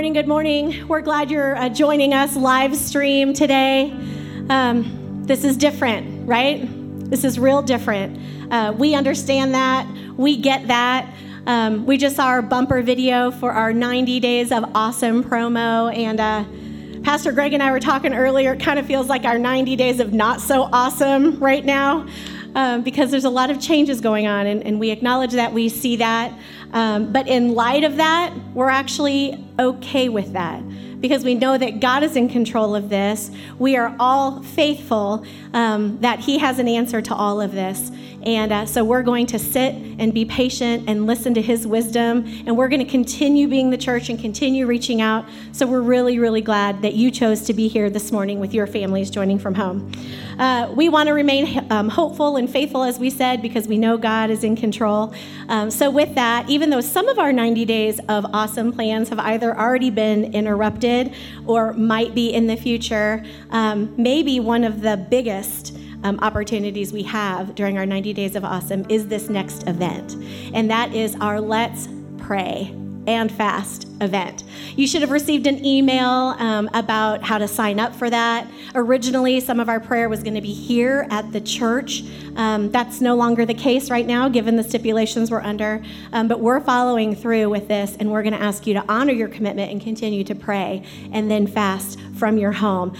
Good morning, good morning. We're glad you're uh, joining us live stream today. Um, this is different, right? This is real different. Uh, we understand that. We get that. Um, we just saw our bumper video for our 90 days of awesome promo, and uh, Pastor Greg and I were talking earlier. It kind of feels like our 90 days of not so awesome right now. Um, because there's a lot of changes going on, and, and we acknowledge that, we see that. Um, but in light of that, we're actually okay with that because we know that God is in control of this. We are all faithful um, that He has an answer to all of this. And uh, so we're going to sit and be patient and listen to his wisdom. And we're going to continue being the church and continue reaching out. So we're really, really glad that you chose to be here this morning with your families joining from home. Uh, we want to remain um, hopeful and faithful, as we said, because we know God is in control. Um, so, with that, even though some of our 90 days of awesome plans have either already been interrupted or might be in the future, um, maybe one of the biggest um, opportunities we have during our 90 Days of Awesome is this next event, and that is our Let's Pray and Fast event. You should have received an email um, about how to sign up for that. Originally, some of our prayer was going to be here at the church. Um, that's no longer the case right now, given the stipulations we're under. Um, but we're following through with this, and we're going to ask you to honor your commitment and continue to pray and then fast from your home.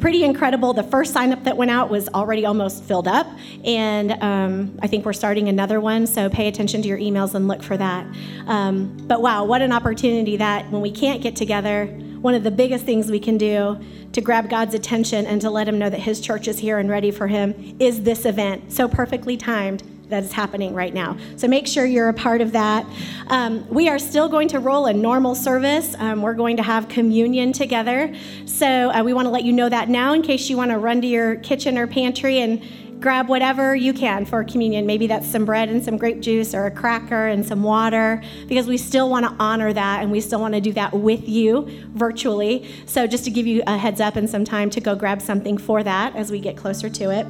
Pretty incredible. The first sign up that went out was already almost filled up, and um, I think we're starting another one. So pay attention to your emails and look for that. Um, but wow, what an opportunity that when we can't get together, one of the biggest things we can do to grab God's attention and to let Him know that His church is here and ready for Him is this event. So perfectly timed that is happening right now. So make sure you're a part of that. Um, we are still going to roll a normal service. Um, we're going to have communion together. So uh, we want to let you know that now in case you want to run to your kitchen or pantry and grab whatever you can for communion. Maybe that's some bread and some grape juice or a cracker and some water, because we still want to honor that and we still want to do that with you virtually. So, just to give you a heads up and some time to go grab something for that as we get closer to it.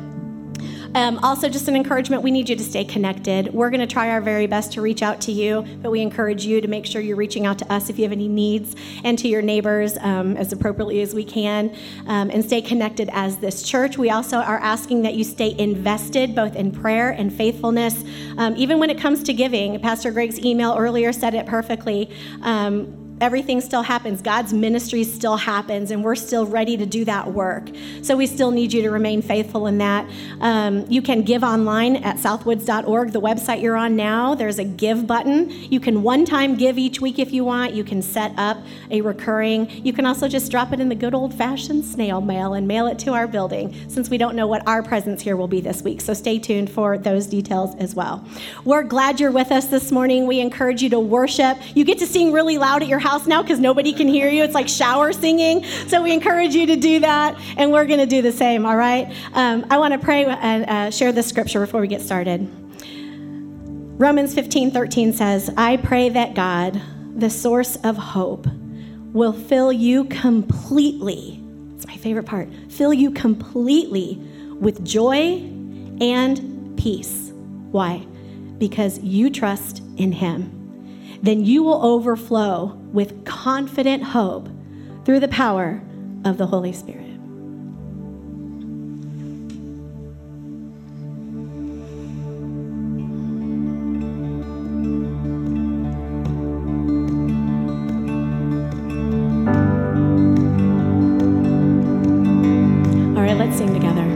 Um, also, just an encouragement we need you to stay connected. We're going to try our very best to reach out to you, but we encourage you to make sure you're reaching out to us if you have any needs and to your neighbors um, as appropriately as we can um, and stay connected as this church. We also are asking that you stay invested both in prayer and faithfulness, um, even when it comes to giving. Pastor Greg's email earlier said it perfectly um, everything still happens. God's ministry still happens, and we're still ready to do that work. So we still need you to remain faithful in that. Um, you can give online at southwoods.org, the website you're on now. There's a give button. You can one time give each week if you want. You can set up a recurring. You can also just drop it in the good old fashioned snail mail and mail it to our building since we don't know what our presence here will be this week. So stay tuned for those details as well. We're glad you're with us this morning. We encourage you to worship. You get to sing really loud at your house house now because nobody can hear you. It's like shower singing. So we encourage you to do that, and we're going to do the same, all right? Um, I want to pray and uh, share this scripture before we get started. Romans 15 13 says, I pray that God, the source of hope, will fill you completely. It's my favorite part. Fill you completely with joy and peace. Why? Because you trust in Him then you will overflow with confident hope through the power of the Holy Spirit. invite him into your home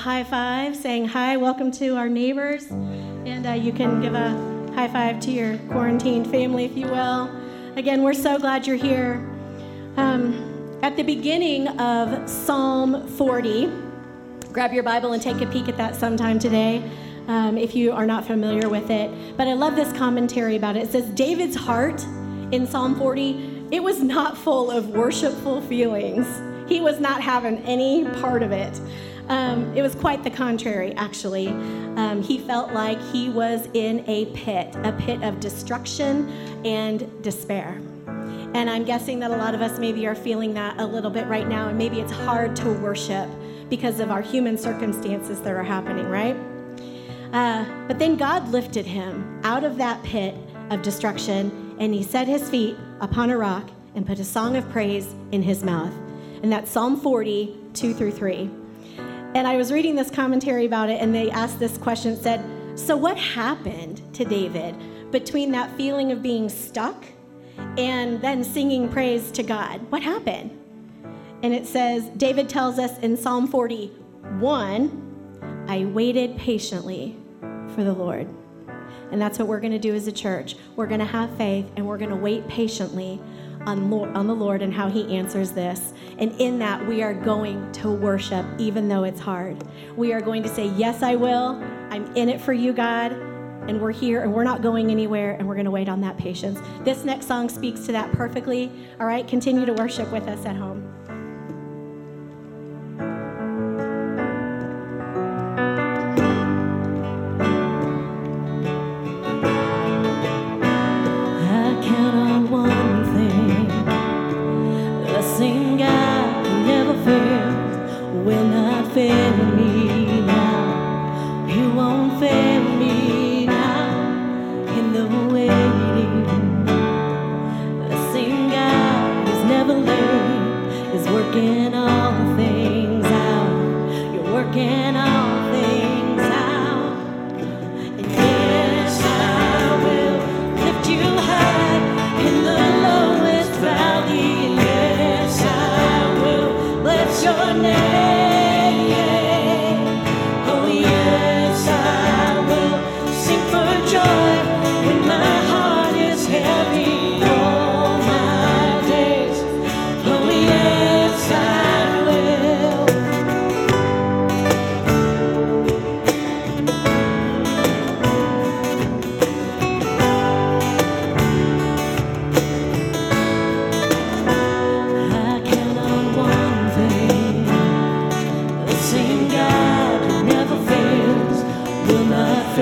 high five, saying hi, welcome to our neighbors. And uh, you can give a high five to your quarantined family, if you will. Again, we're so glad you're here. Um, at the beginning of Psalm 40, grab your Bible and take a peek at that sometime today um, if you are not familiar with it. But I love this commentary about it. It says, David's heart in Psalm 40, it was not full of worshipful feelings. He was not having any part of it. Um, it was quite the contrary, actually. Um, he felt like he was in a pit, a pit of destruction and despair. And I'm guessing that a lot of us maybe are feeling that a little bit right now, and maybe it's hard to worship because of our human circumstances that are happening, right? Uh, but then God lifted him out of that pit of destruction, and he set his feet upon a rock and put a song of praise in his mouth. And that's Psalm 40, 2 through 3. And I was reading this commentary about it, and they asked this question said, So, what happened to David between that feeling of being stuck and then singing praise to God. What happened? And it says, David tells us in Psalm 41, I waited patiently for the Lord. And that's what we're going to do as a church. We're going to have faith and we're going to wait patiently on, Lord, on the Lord and how He answers this. And in that, we are going to worship even though it's hard. We are going to say, Yes, I will. I'm in it for you, God. And we're here and we're not going anywhere and we're going to wait on that patience. This next song speaks to that perfectly. All right, continue to worship with us at home.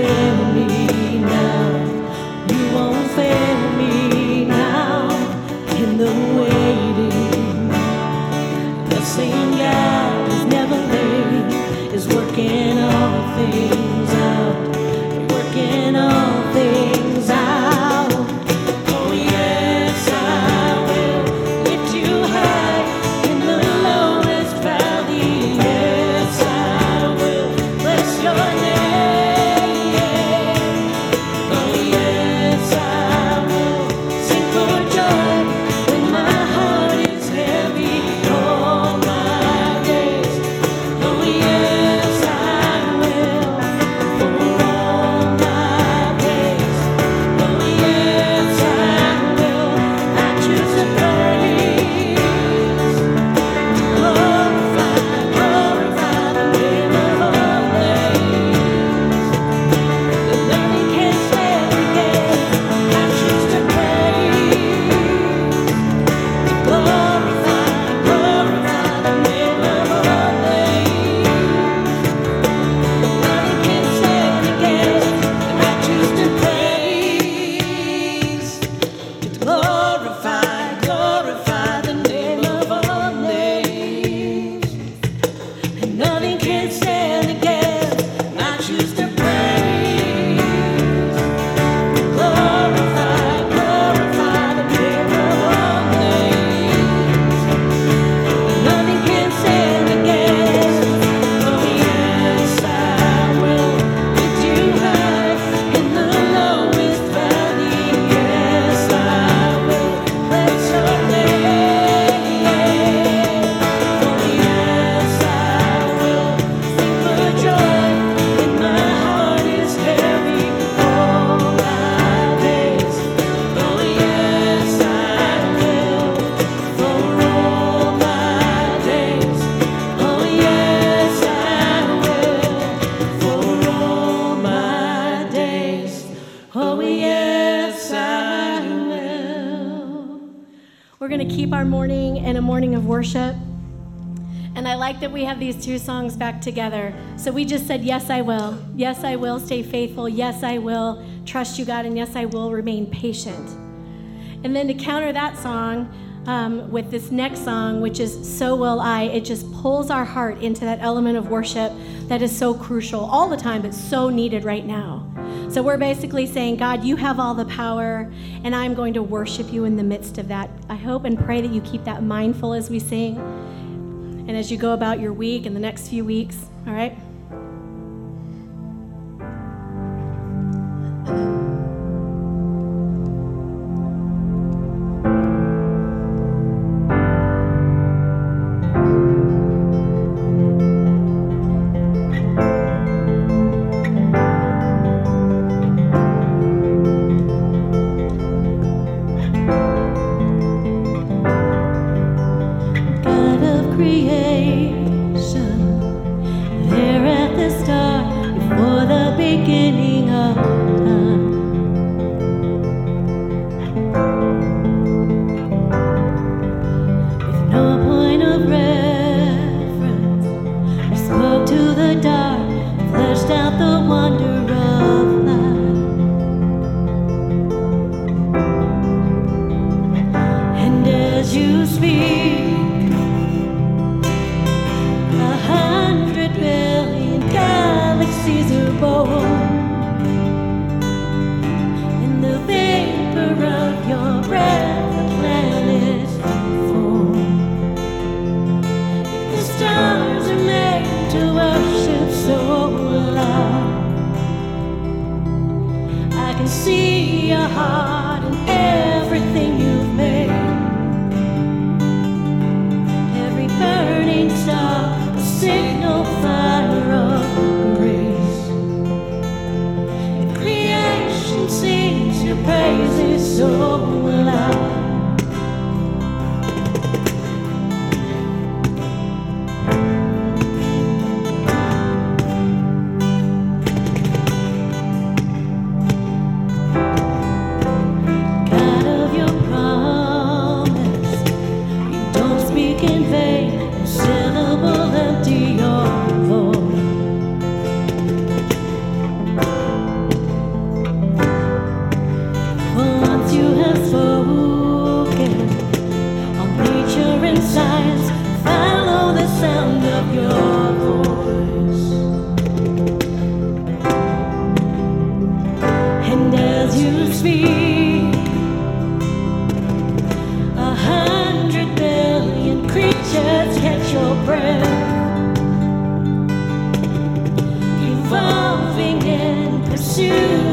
Not worship. And I like that we have these two songs back together. So we just said, Yes, I will. Yes, I will stay faithful. Yes, I will trust you, God. And yes, I will remain patient. And then to counter that song um, with this next song, which is So Will I, it just pulls our heart into that element of worship that is so crucial all the time, but so needed right now. So we're basically saying, God, you have all the power, and I'm going to worship you in the midst of that. I hope and pray that you keep that mindful as we sing and as you go about your week and the next few weeks, all right? Evolving in pursuit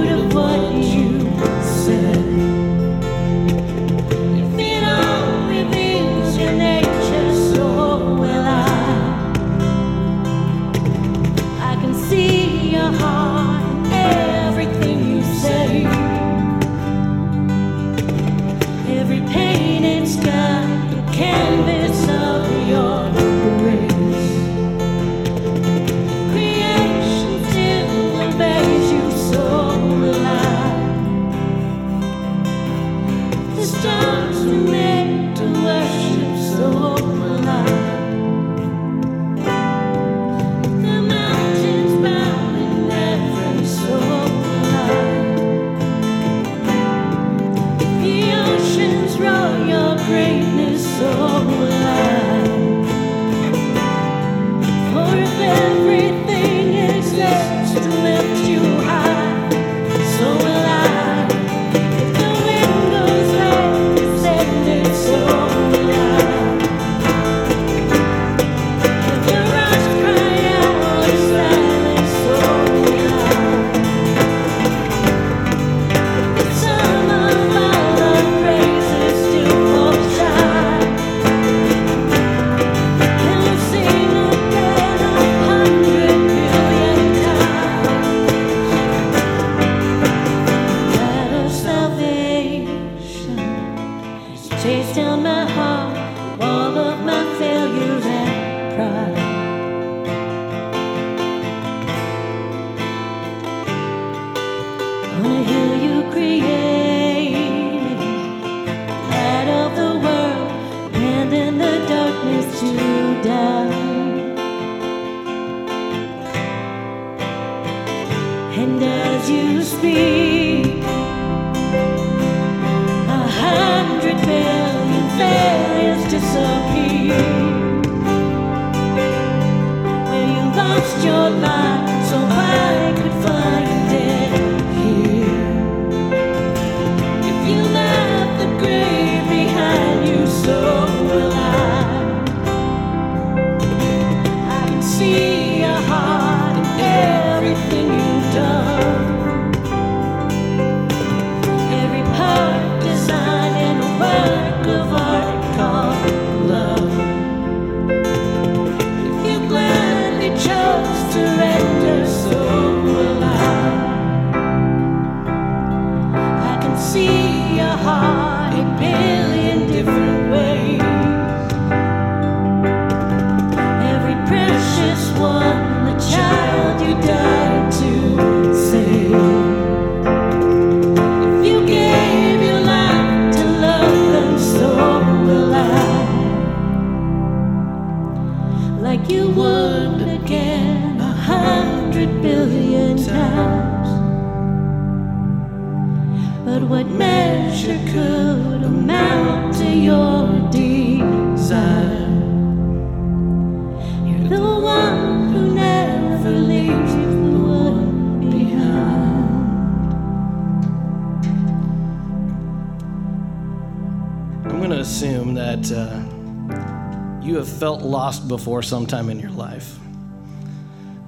sometime in your life.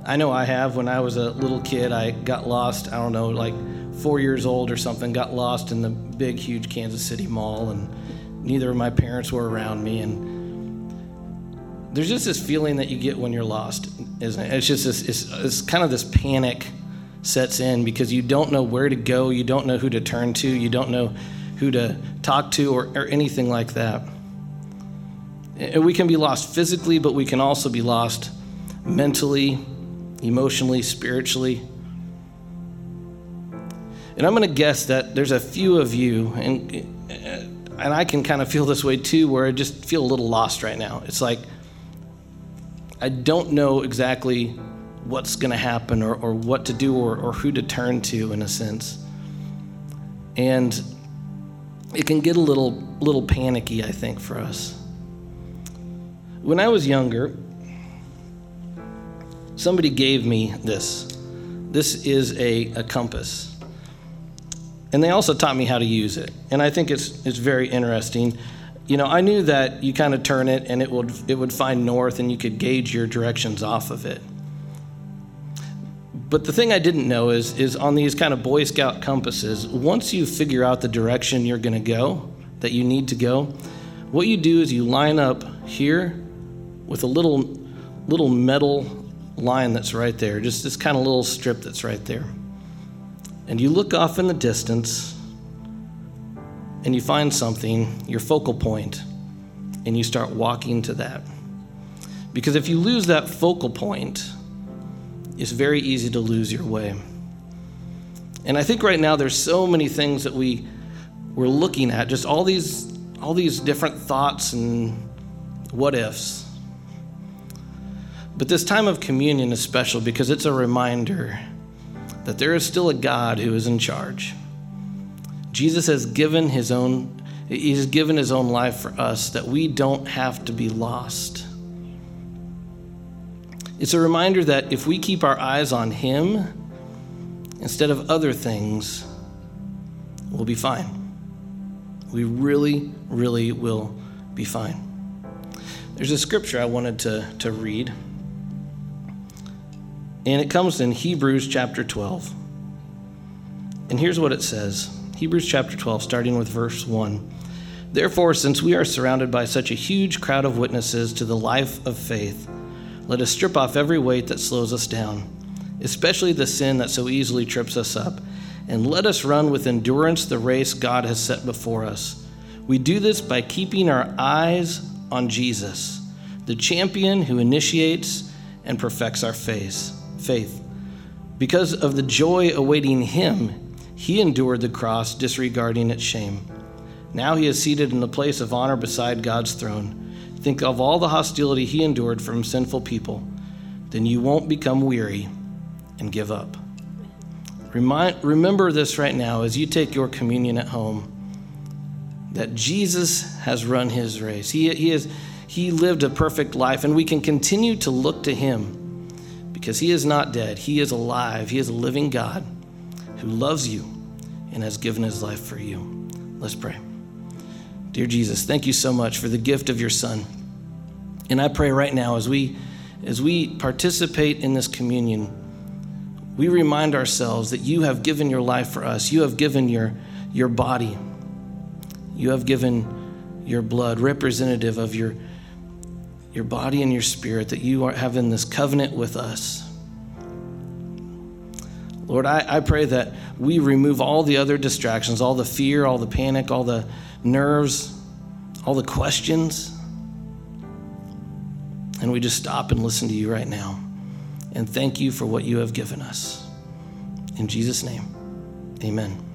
I know I have. When I was a little kid, I got lost, I don't know, like four years old or something, got lost in the big, huge Kansas City mall, and neither of my parents were around me. And there's just this feeling that you get when you're lost, isn't it? It's just this, it's, it's kind of this panic sets in because you don't know where to go, you don't know who to turn to, you don't know who to talk to, or, or anything like that. We can be lost physically, but we can also be lost mentally, emotionally, spiritually. And I'm going to guess that there's a few of you, and, and I can kind of feel this way too, where I just feel a little lost right now. It's like I don't know exactly what's going to happen or, or what to do or, or who to turn to, in a sense. And it can get a little, little panicky, I think, for us. When I was younger, somebody gave me this. This is a, a compass. And they also taught me how to use it. And I think it's, it's very interesting. You know, I knew that you kind of turn it and it would, it would find north and you could gauge your directions off of it. But the thing I didn't know is, is on these kind of Boy Scout compasses, once you figure out the direction you're going to go, that you need to go, what you do is you line up here with a little, little metal line that's right there, just this kind of little strip that's right there. And you look off in the distance and you find something, your focal point, and you start walking to that. Because if you lose that focal point, it's very easy to lose your way. And I think right now there's so many things that we we're looking at, just all these all these different thoughts and what ifs. But this time of communion is special because it's a reminder that there is still a God who is in charge. Jesus has given his own he's given his own life for us that we don't have to be lost. It's a reminder that if we keep our eyes on him instead of other things, we'll be fine. We really, really will be fine. There's a scripture I wanted to, to read, and it comes in Hebrews chapter 12. And here's what it says Hebrews chapter 12, starting with verse 1. Therefore, since we are surrounded by such a huge crowd of witnesses to the life of faith, let us strip off every weight that slows us down, especially the sin that so easily trips us up, and let us run with endurance the race God has set before us. We do this by keeping our eyes on Jesus, the champion who initiates and perfects our faith. Because of the joy awaiting him, he endured the cross, disregarding its shame. Now he is seated in the place of honor beside God's throne. Think of all the hostility he endured from sinful people. Then you won't become weary and give up. Remind, remember this right now as you take your communion at home that Jesus has run his race. He, he, has, he lived a perfect life, and we can continue to look to him because he is not dead. He is alive. He is a living God who loves you and has given his life for you. Let's pray. Dear Jesus, thank you so much for the gift of your Son. And I pray right now as we as we participate in this communion, we remind ourselves that you have given your life for us. You have given your, your body. You have given your blood, representative of your, your body and your spirit, that you are, have in this covenant with us. Lord, I, I pray that we remove all the other distractions, all the fear, all the panic, all the nerves, all the questions. And we just stop and listen to you right now. And thank you for what you have given us. In Jesus' name. Amen.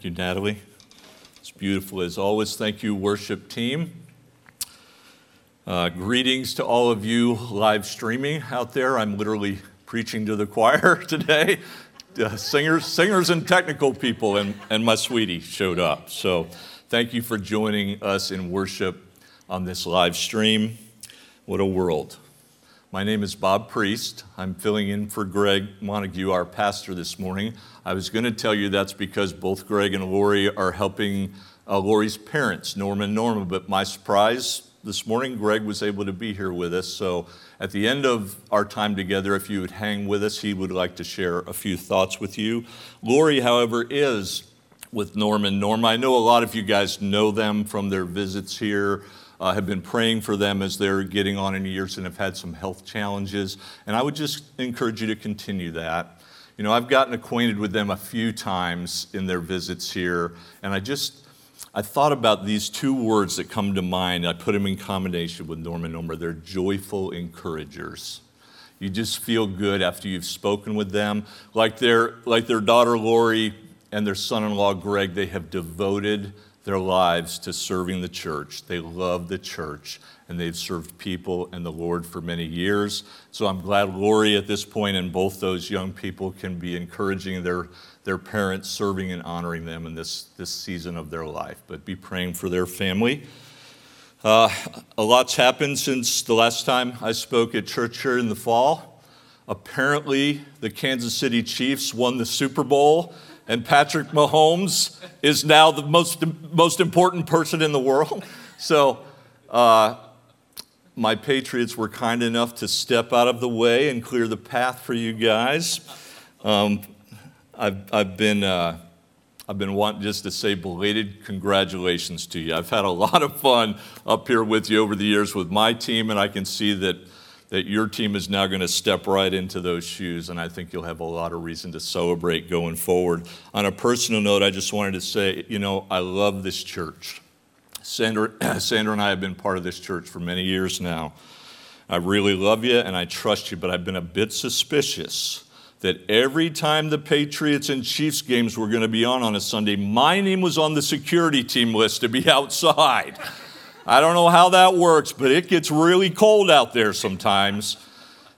Thank you, Natalie. It's beautiful as always. Thank you, worship team. Uh, greetings to all of you live streaming out there. I'm literally preaching to the choir today. Uh, singers, singers and technical people, and, and my sweetie showed up. So thank you for joining us in worship on this live stream. What a world. My name is Bob Priest. I'm filling in for Greg Montague, our pastor, this morning. I was going to tell you that's because both Greg and Lori are helping uh, Lori's parents, Norman and Norma, but my surprise this morning, Greg was able to be here with us. So at the end of our time together, if you would hang with us, he would like to share a few thoughts with you. Lori, however, is with Norman. And Norma, I know a lot of you guys know them from their visits here. Uh, have been praying for them as they're getting on in years and have had some health challenges. And I would just encourage you to continue that. You know, I've gotten acquainted with them a few times in their visits here, and I just I thought about these two words that come to mind. I put them in combination with Norman Norma. They're joyful encouragers. You just feel good after you've spoken with them. Like their, like their daughter Lori and their son in law Greg, they have devoted their lives to serving the church. They love the church and they've served people and the Lord for many years. So I'm glad Lori at this point and both those young people can be encouraging their their parents, serving and honoring them in this, this season of their life. But be praying for their family. Uh, a lot's happened since the last time I spoke at church here in the fall. Apparently, the Kansas City Chiefs won the Super Bowl, and Patrick Mahomes is now the most, most important person in the world. So, uh, my Patriots were kind enough to step out of the way and clear the path for you guys. Um, I've, I've been, uh, I've been wanting just to say belated congratulations to you. I've had a lot of fun up here with you over the years with my team, and I can see that, that your team is now going to step right into those shoes, and I think you'll have a lot of reason to celebrate going forward. On a personal note, I just wanted to say, you know, I love this church. Sandra, Sandra and I have been part of this church for many years now. I really love you and I trust you, but I've been a bit suspicious that every time the Patriots and Chiefs games were going to be on on a Sunday, my name was on the security team list to be outside. I don't know how that works, but it gets really cold out there sometimes.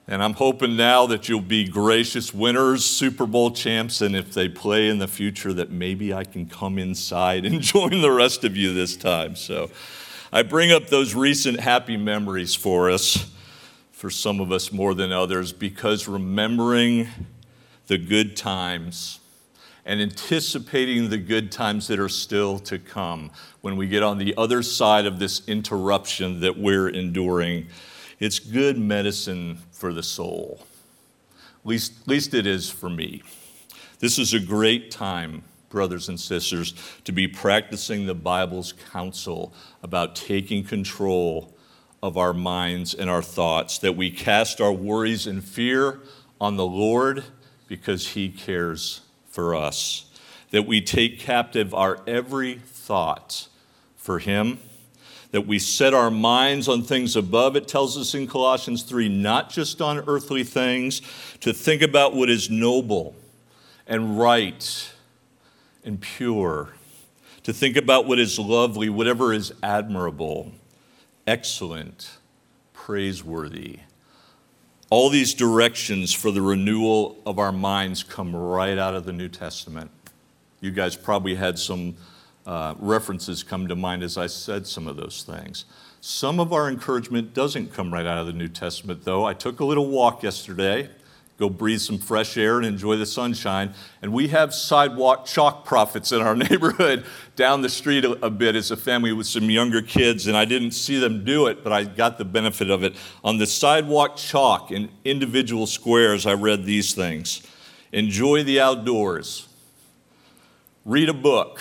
And I'm hoping now that you'll be gracious winners, Super Bowl champs, and if they play in the future, that maybe I can come inside and join the rest of you this time. So I bring up those recent happy memories for us, for some of us more than others, because remembering the good times and anticipating the good times that are still to come when we get on the other side of this interruption that we're enduring. It's good medicine for the soul. At least, at least it is for me. This is a great time, brothers and sisters, to be practicing the Bible's counsel about taking control of our minds and our thoughts, that we cast our worries and fear on the Lord because he cares for us. That we take captive our every thought for him. That we set our minds on things above, it tells us in Colossians 3, not just on earthly things, to think about what is noble and right and pure, to think about what is lovely, whatever is admirable, excellent, praiseworthy all these directions for the renewal of our minds come right out of the New Testament. You guys probably had some uh, references come to mind as I said some of those things. Some of our encouragement doesn't come right out of the New Testament, though. I took a little walk yesterday go breathe some fresh air and enjoy the sunshine. And we have sidewalk chalk prophets in our neighborhood down the street a, a, bit as a family with some younger kids, and I didn't see them do it, but I got the benefit of it. On the sidewalk chalk in individual squares, I read these things Enjoy the outdoors, read a book.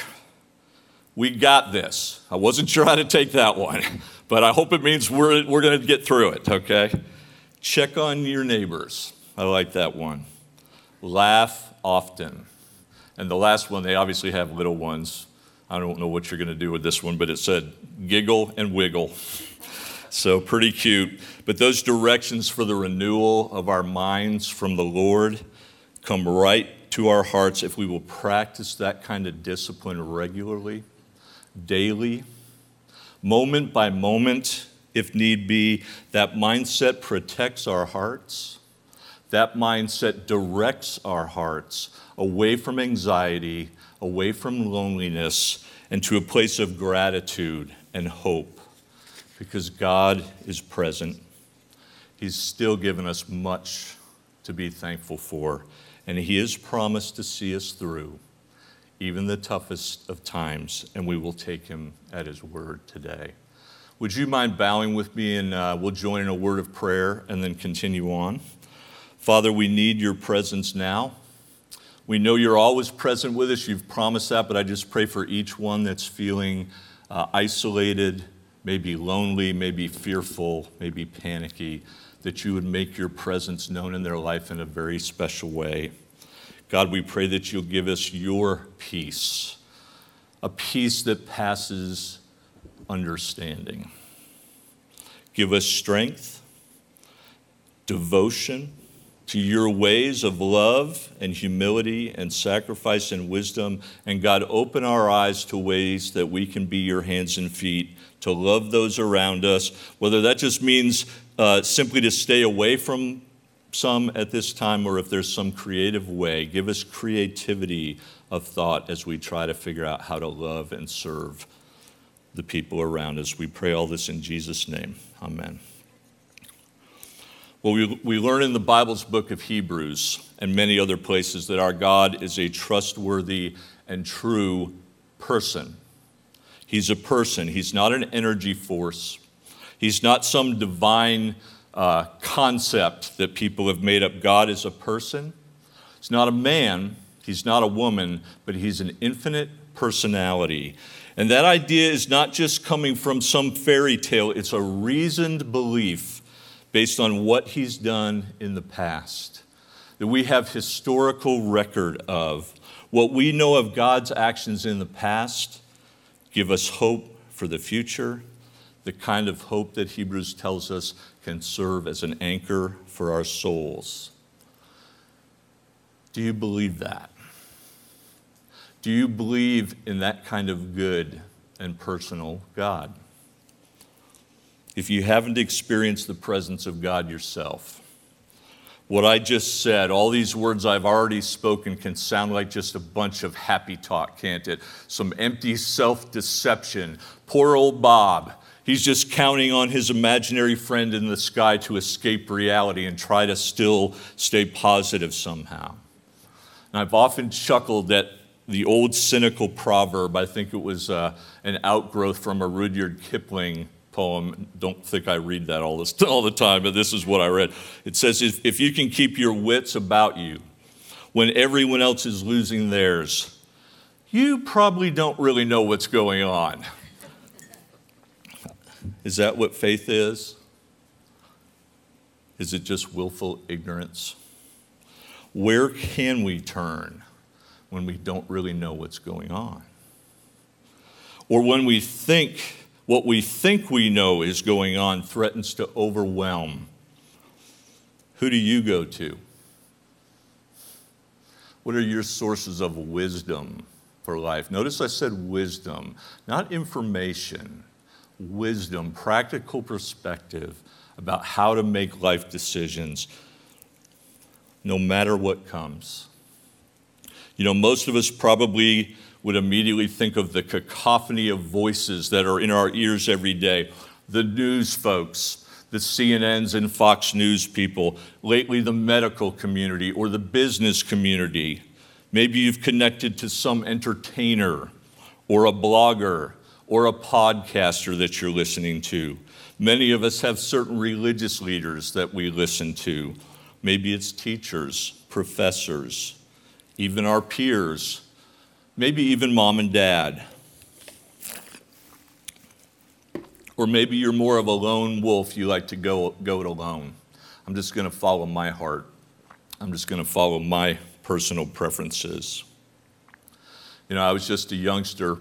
We got this. I wasn't sure how to take that one, but I hope it means we're, we're going to get through it, okay? Check on your neighbors I like that one. Laugh often. And the last one, they obviously have little ones. I don't know what you're going to do with this one, but it said giggle and wiggle. So pretty cute. But those directions for the renewal of our minds from the Lord come right to our hearts if we will practice that kind of discipline regularly, daily, moment by moment, if need be. That mindset protects our hearts. That mindset directs our hearts away from anxiety, away from loneliness, and to a place of gratitude and hope because God is present. He's still given us much to be thankful for, and He has promised to see us through even the toughest of times, and we will take Him at His word today. Would you mind bowing with me and uh, we'll join in a word of prayer and then continue on? Father, we need your presence now. We know you're always present with us. You've promised that, but I just pray for each one that's feeling uh, isolated, maybe lonely, maybe fearful, maybe panicky, that you would make your presence known in their life in a very special way. God, we pray that you'll give us your peace, a peace that passes understanding. Give us strength, devotion, to your ways of love and humility and sacrifice and wisdom. And God, open our eyes to ways that we can be your hands and feet to love those around us, whether that just means uh, simply to stay away from some at this time or if there's some creative way. Give us creativity of thought as we try to figure out how to love and serve the people around us. We pray all this in Jesus' name. Amen. Well, we, we learn in the Bible's book of Hebrews and many other places that our God is a trustworthy and true person. He's a person, He's not an energy force, He's not some divine uh, concept that people have made up. God is a person. He's not a man, He's not a woman, but He's an infinite personality. And that idea is not just coming from some fairy tale, it's a reasoned belief based on what he's done in the past, that we have historical record of. What we know of God's actions in the past give us hope for the future, the kind of hope that Hebrews tells us can serve as an anchor for our souls. Do you believe that? Do you believe in that kind of good and personal God? If you haven't experienced the presence of God yourself. What I just said, all these words I've already spoken, can sound like just a bunch of happy talk, can't it? Some empty self deception. Poor old Bob. He's just counting on his imaginary friend in the sky to escape reality and try to still stay positive somehow. And I've often chuckled at the old cynical proverb. I think it was uh, an outgrowth from a Rudyard Kipling poem. Don't think I read that all, this, all the time, but this is what I read. It says, if, if you can keep your wits about you when everyone else is losing theirs, you probably don't really know what's going on. Is that what faith is? Is it just willful ignorance? Where can we turn when we don't really know what's going on? Or when we think what we think we know is going on threatens to overwhelm. Who do you go to? What are your sources of wisdom for life? Notice I said wisdom, not information. Wisdom, practical perspective about how to make life decisions no matter what comes. You know, most of us probably would immediately think of the cacophony of voices that are in our ears every day the news folks, the CNNs and Fox News people, lately the medical community or the business community. Maybe you've connected to some entertainer or a blogger or a podcaster that you're listening to. Many of us have certain religious leaders that we listen to. Maybe it's teachers, professors, even our peers maybe even mom and dad. Or maybe you're more of a lone wolf, you like to go, go it alone. I'm just going to follow my heart. I'm just going to follow my personal preferences. You know, I was just a youngster,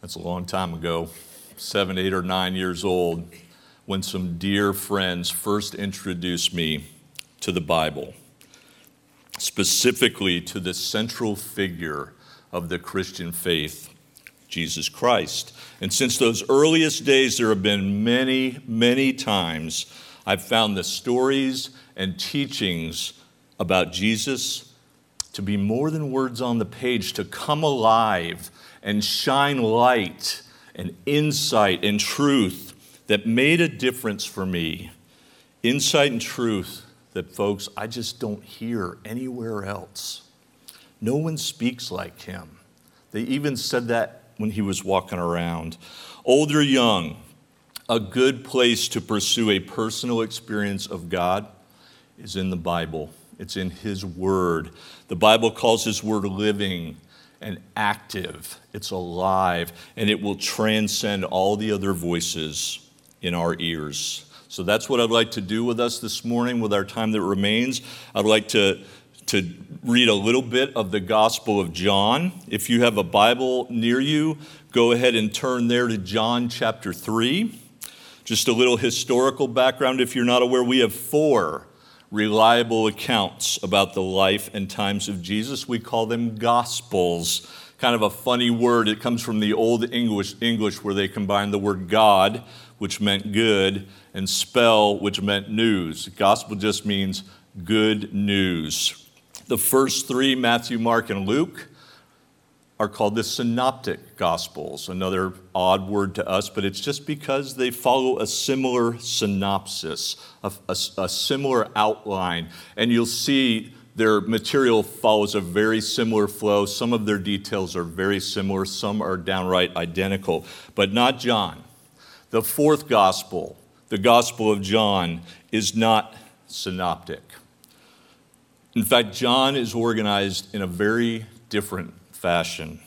that's a long time ago, seven, eight, or nine years old, when some dear friends first introduced me to the Bible. Specifically to the central figure of the Christian faith, Jesus Christ. And since those earliest days, there have been many, many times I've found the stories and teachings about Jesus to be more than words on the page, to come alive and shine light and insight and truth that made a difference for me. Insight and truth that, folks, I just don't hear anywhere else. No one speaks like him. They even said that when he was walking around. Old or young, a good place to pursue a personal experience of God is in the Bible. It's in His Word. The Bible calls His Word living and active, it's alive, and it will transcend all the other voices in our ears. So that's what I'd like to do with us this morning with our time that remains. I'd like to, to read a little bit of the Gospel of John. If you have a Bible near you, go ahead and turn there to John chapter 3. Just a little historical background if you're not aware, we have four reliable accounts about the life and times of Jesus. We call them Gospels. Kind of a funny word. It comes from the Old English, English where they combined the word God, which meant good, and spell, which meant news. Gospel just means good news. The first three, Matthew, Mark, and Luke, are called the synoptic gospels. Another odd word to us but it's just because they follow a similar synopsis a, a, a, similar outline. And you'll see their material follows a very similar flow. Some of their details are very similar. Some are downright identical. But not john. The fourth gospel the gospel of john is not synoptic in fact john is organized in a very different fashion.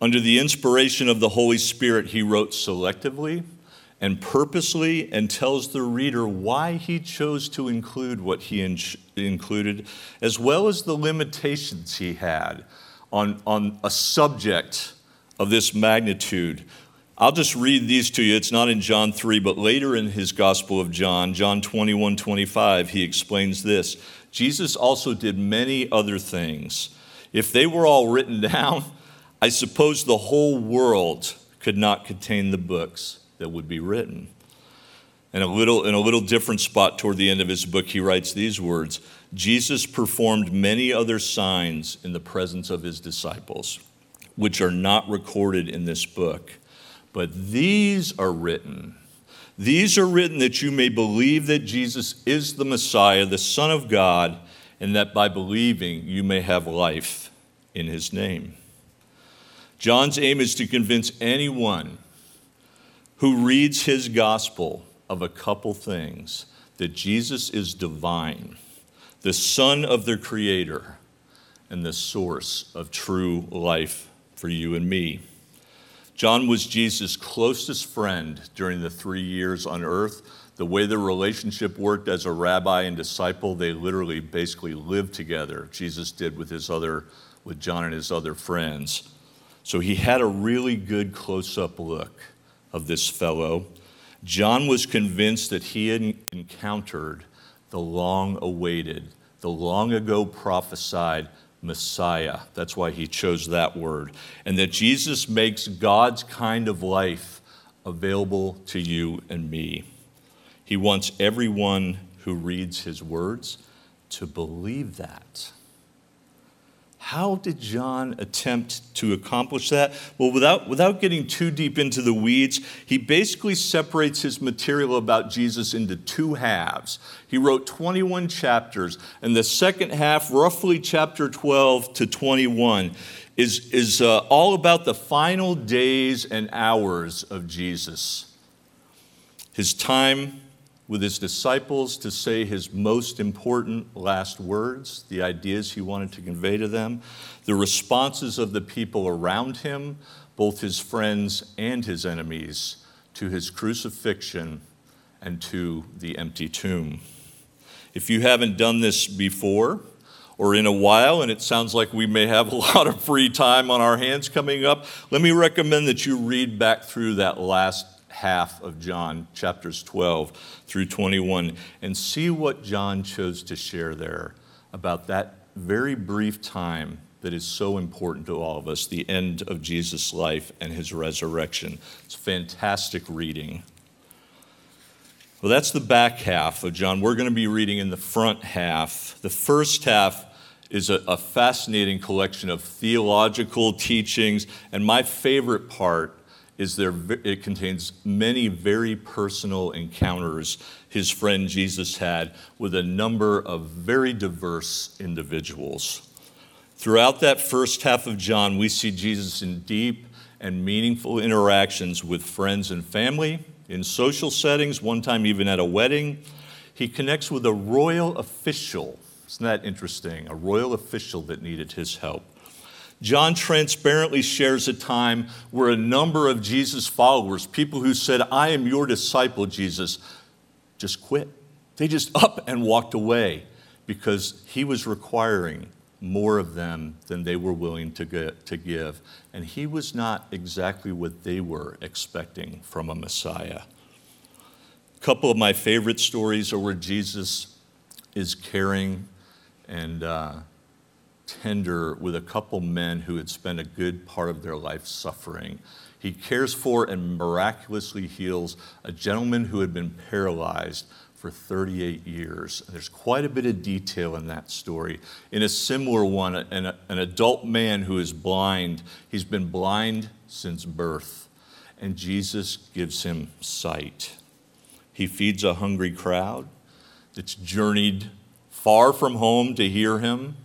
Under the inspiration of the Holy Spirit, he wrote selectively and purposely and tells the reader why he chose to include what he in- included, as well as the limitations he had on, on a subject of this magnitude. I'll just read these to you. It's not in John 3, but later in his Gospel of John, John 21 25, he explains this Jesus also did many other things if they were all written down, I suppose the whole world could not contain the books that would be written. And a little, in a little different spot toward the end of his book, he writes these words Jesus performed many other signs in the presence of his disciples, which are not recorded in this book. But these are written. These are written that you may believe that Jesus is the Messiah, the Son of God and that by believing you may have life in his name. John's aim is to convince anyone who reads his gospel of a couple things that Jesus is divine, the Son of the Creator, and the source of true life for you and me. John was Jesus' closest friend during the three years on earth the way the relationship worked as a rabbi and disciple, they literally basically lived together. Jesus did with his other, with John and his other friends. So he had a really good close up look of this fellow. John was convinced that he had encountered the long awaited, the long ago prophesied Messiah. That's why he chose that word. And that Jesus makes God's kind of life available to you and me. He wants everyone who reads his words to believe that. How did John attempt to accomplish that? Well, without, without getting too deep into the weeds, he basically separates his material about Jesus into two halves. He wrote 21 chapters, and the second half, roughly chapter 12 to 21, is, is uh, all about the final days and hours of Jesus. His time with his disciples to say his most important last words, the ideas he wanted to convey to them, the responses of the people around him, both his friends and his enemies, to his crucifixion and to the empty tomb. If you haven't done this before, or in a while, and it sounds like we may have a lot of free time on our hands coming up, let me recommend that you read back through that last half of John, chapters 12 through 21, and see what John chose to share there about that very brief time that is so important to all of us the end of Jesus' life and his resurrection. It's fantastic reading. Well, that's the back half of John. We're going to be reading in the front half. The first half is a, a fascinating collection of theological teachings, and my favorite part is there it contains many very personal encounters his friend Jesus had with a number of very diverse individuals. Throughout that first half of John, we see Jesus in deep and meaningful interactions with friends and family, in social settings, one time even at a wedding. He connects with a royal official. Isn't that interesting? A royal official that needed his help. John transparently shares a time where a number of Jesus' followers, people who said, I am your disciple, Jesus, just quit. They just up and walked away because he was requiring more of them than they were willing to, get, to give. And he was not exactly what they were expecting from a Messiah. A couple of my favorite stories are where Jesus is caring and uh, tender with a couple men who had spent a good part of their life suffering. He cares for and miraculously heals a gentleman who had been paralyzed for 38 years. There's quite a bit of detail in that story. In a similar one, an, an adult man who is blind, he's been blind since birth, and Jesus gives him sight. He feeds a hungry crowd that's journeyed far from home to hear him.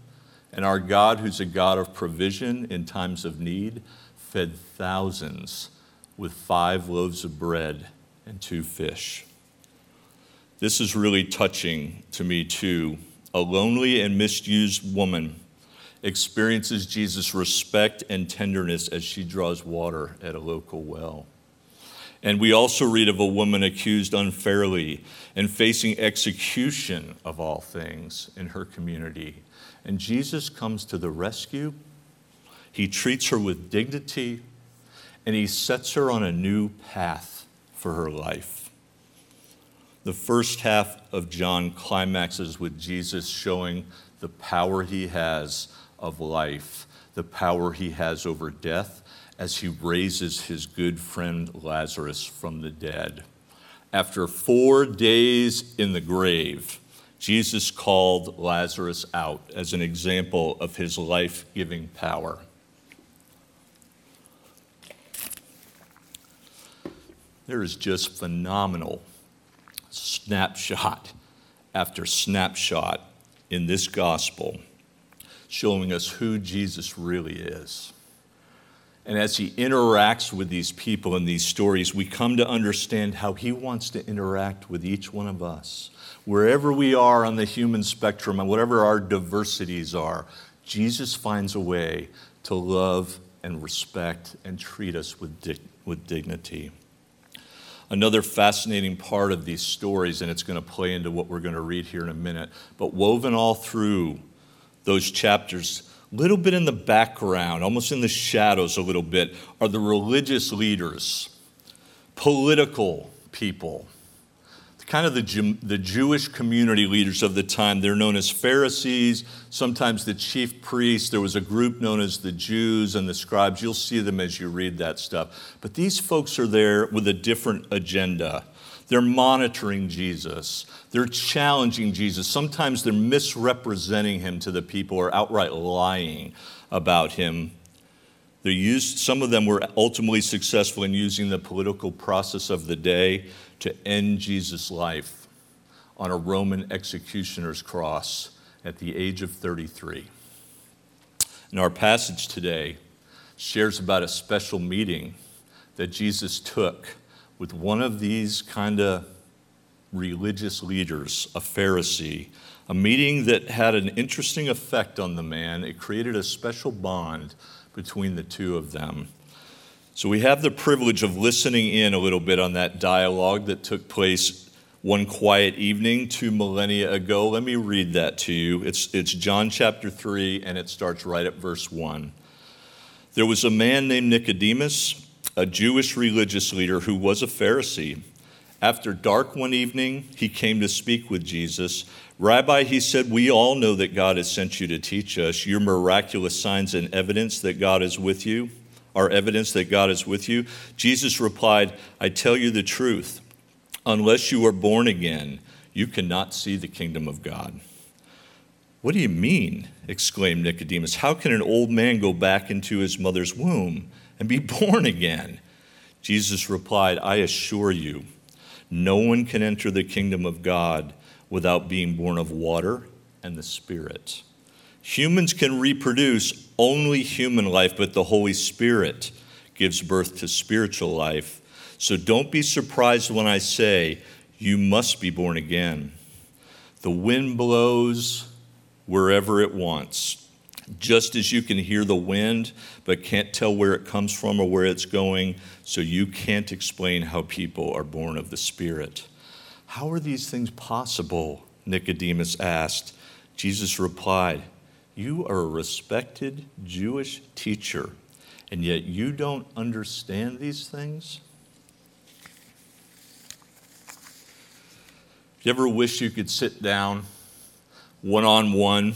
And our God, who's a God of provision in times of need, fed thousands with five loaves of bread and two fish. This is really touching to me, too. A lonely and misused woman experiences Jesus' respect and tenderness as she draws water at a local well. And we also read of a woman accused unfairly and facing execution of all things in her community. And Jesus comes to the rescue. He treats her with dignity and he sets her on a new path for her life. The first half of John climaxes with Jesus showing the power he has of life, the power he has over death, as he raises his good friend Lazarus from the dead. After four days in the grave, Jesus called Lazarus out as an example of his life giving power. There is just phenomenal snapshot after snapshot in this gospel, showing us who Jesus really is. And as he interacts with these people in these stories, we come to understand how he wants to interact with each one of us. Wherever we are on the human spectrum and whatever our diversities are, Jesus finds a way to love and respect and treat us with, with dignity. Another fascinating part of these stories, and it's going to play into what we're going to read here in a minute, but woven all through those chapters, little bit in the background, almost in the shadows a little bit, are the religious leaders, political people, kind of the, the Jewish community leaders of the time. They're known as Pharisees, sometimes the chief priests. There was a group known as the Jews and the scribes. You'll see them as you read that stuff. But these folks are there with a different agenda. They're monitoring Jesus. They're challenging Jesus. Sometimes they're misrepresenting him to the people or outright lying about him. They used, some of them were ultimately successful in using the political process of the day to end Jesus' life on a Roman executioner's cross at the age of 33. And our passage today shares about a special meeting that Jesus took with one of these kind of religious leaders, a Pharisee, a meeting that had an interesting effect on the man. It created a special bond between the two of them. So we have the privilege of listening in a little bit on that dialogue that took place one quiet evening two millennia ago. Let me read that to you. It's, it's John chapter 3, and it starts right at verse 1. There was a man named Nicodemus, a Jewish religious leader who was a Pharisee. After dark one evening, he came to speak with Jesus. Rabbi, he said, We all know that God has sent you to teach us. Your miraculous signs and evidence that God is with you are evidence that God is with you. Jesus replied, I tell you the truth. Unless you are born again, you cannot see the kingdom of God. What do you mean? exclaimed Nicodemus. How can an old man go back into his mother's womb and be born again? Jesus replied, I assure you, no one can enter the kingdom of God without being born of water and the Spirit. Humans can reproduce only human life, but the Holy Spirit gives birth to spiritual life. So don't be surprised when I say, You must be born again. The wind blows wherever it wants. Just as you can hear the wind, but can't tell where it comes from or where it's going, so you can't explain how people are born of the Spirit. How are these things possible? Nicodemus asked. Jesus replied, You are a respected Jewish teacher, and yet you don't understand these things? You ever wish you could sit down one on one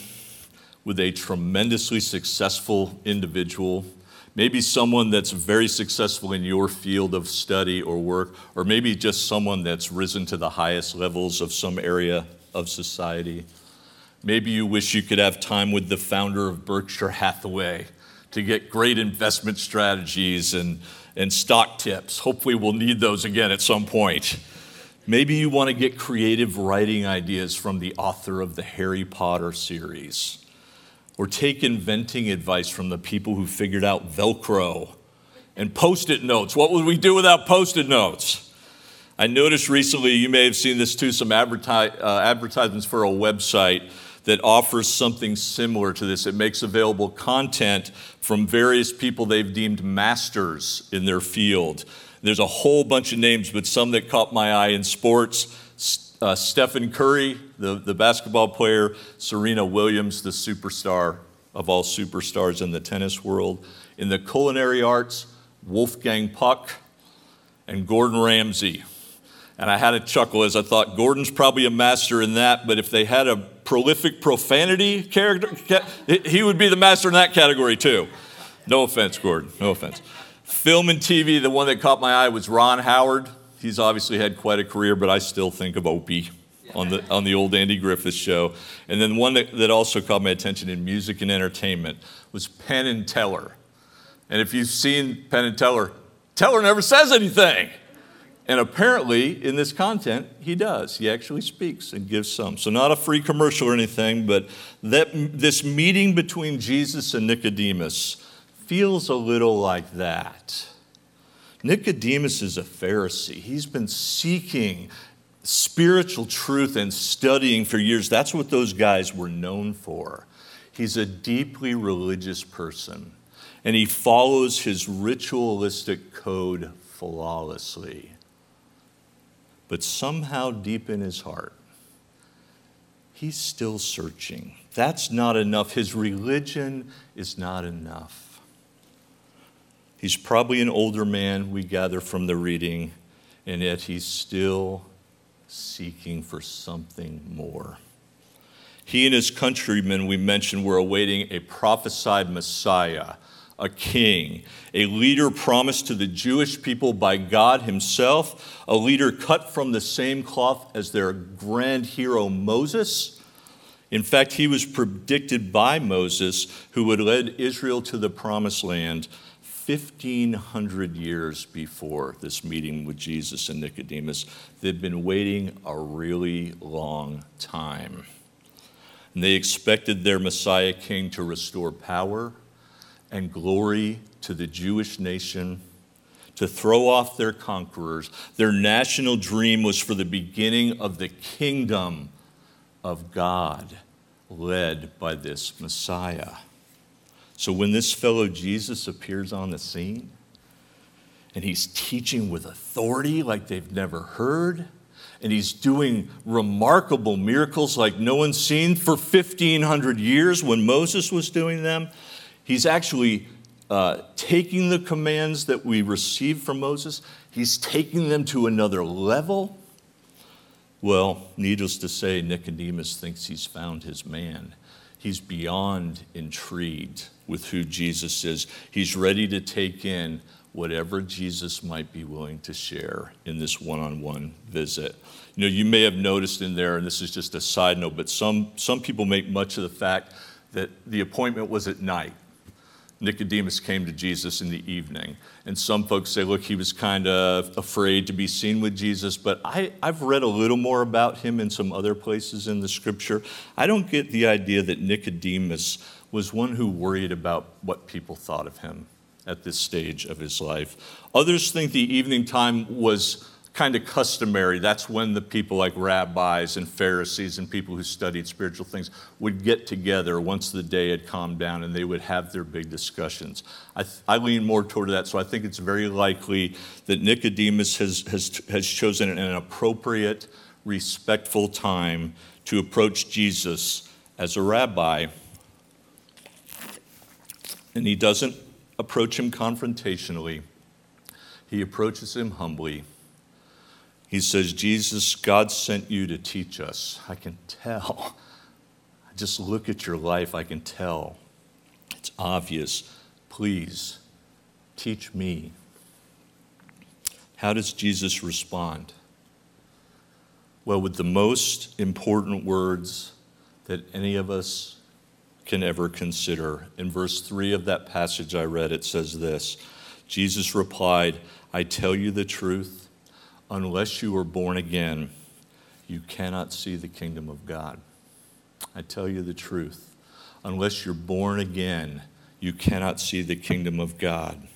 with a tremendously successful individual, maybe someone that's very successful in your field of study or work, or maybe just someone that's risen to the highest levels of some area of society. Maybe you wish you could have time with the founder of Berkshire Hathaway to get great investment strategies and, and stock tips. Hopefully, we'll need those again at some point. Maybe you want to get creative writing ideas from the author of the Harry Potter series or take inventing advice from the people who figured out Velcro and post it notes. What would we do without post it notes? I noticed recently, you may have seen this too, some adverti- uh, advertisements for a website that offers something similar to this. It makes available content from various people they've deemed masters in their field. There's a whole bunch of names, but some that caught my eye in sports uh, Stephen Curry, the, the basketball player, Serena Williams, the superstar of all superstars in the tennis world. In the culinary arts, Wolfgang Puck and Gordon Ramsay. And I had a chuckle as I thought Gordon's probably a master in that, but if they had a prolific profanity character, he would be the master in that category too. No offense, Gordon, no offense. Film and TV, the one that caught my eye was Ron Howard, He's obviously had quite a career, but I still think of Opie on the, on the old Andy Griffith show. And then one that, that also caught my attention in music and entertainment was Penn and Teller. And if you've seen Penn and Teller, Teller never says anything. And apparently, in this content, he does. He actually speaks and gives some. So, not a free commercial or anything, but that, this meeting between Jesus and Nicodemus feels a little like that. Nicodemus is a Pharisee. He's been seeking spiritual truth and studying for years. That's what those guys were known for. He's a deeply religious person, and he follows his ritualistic code flawlessly. But somehow, deep in his heart, he's still searching. That's not enough. His religion is not enough. He's probably an older man, we gather from the reading, and yet he's still seeking for something more. He and his countrymen, we mentioned, were awaiting a prophesied Messiah, a king, a leader promised to the Jewish people by God Himself, a leader cut from the same cloth as their grand hero Moses. In fact, he was predicted by Moses, who had led Israel to the promised land 1,500 years before this meeting with Jesus and Nicodemus, they'd been waiting a really long time. And they expected their Messiah King to restore power and glory to the Jewish nation, to throw off their conquerors. Their national dream was for the beginning of the kingdom of God, led by this Messiah. So when this fellow Jesus appears on the scene, and he's teaching with authority like they've never heard, and he's doing remarkable miracles like no one's seen for 1,500 years when Moses was doing them. He's actually uh, taking the commands that we received from Moses, he's taking them to another level. Well, needless to say, Nicodemus thinks he's found his man. He's beyond intrigued with who Jesus is. He's ready to take in whatever Jesus might be willing to share in this one on one visit. You know, you may have noticed in there, and this is just a side note, but some, some people make much of the fact that the appointment was at night. Nicodemus came to Jesus in the evening. And some folks say, look, he was kind of afraid to be seen with Jesus, but I, I've read a little more about him in some other places in the scripture. I don't get the idea that Nicodemus was one who worried about what people thought of him at this stage of his life. Others think the evening time was kind of customary. That's when the people like rabbis and Pharisees and people who studied spiritual things would get together once the day had calmed down and they would have their big discussions. I, th- I lean more toward that, so I think it's very likely that Nicodemus has, has, has chosen an appropriate, respectful time to approach Jesus as a rabbi. And he doesn't approach him confrontationally, he approaches him humbly he says, Jesus, God sent you to teach us. I can tell. I just look at your life, I can tell. It's obvious. Please teach me. How does Jesus respond? Well, with the most important words that any of us can ever consider. In verse 3 of that passage I read, it says this Jesus replied, I tell you the truth unless you are born again, you cannot see the kingdom of God. I tell you the truth. Unless you're born again, you cannot see the kingdom of God.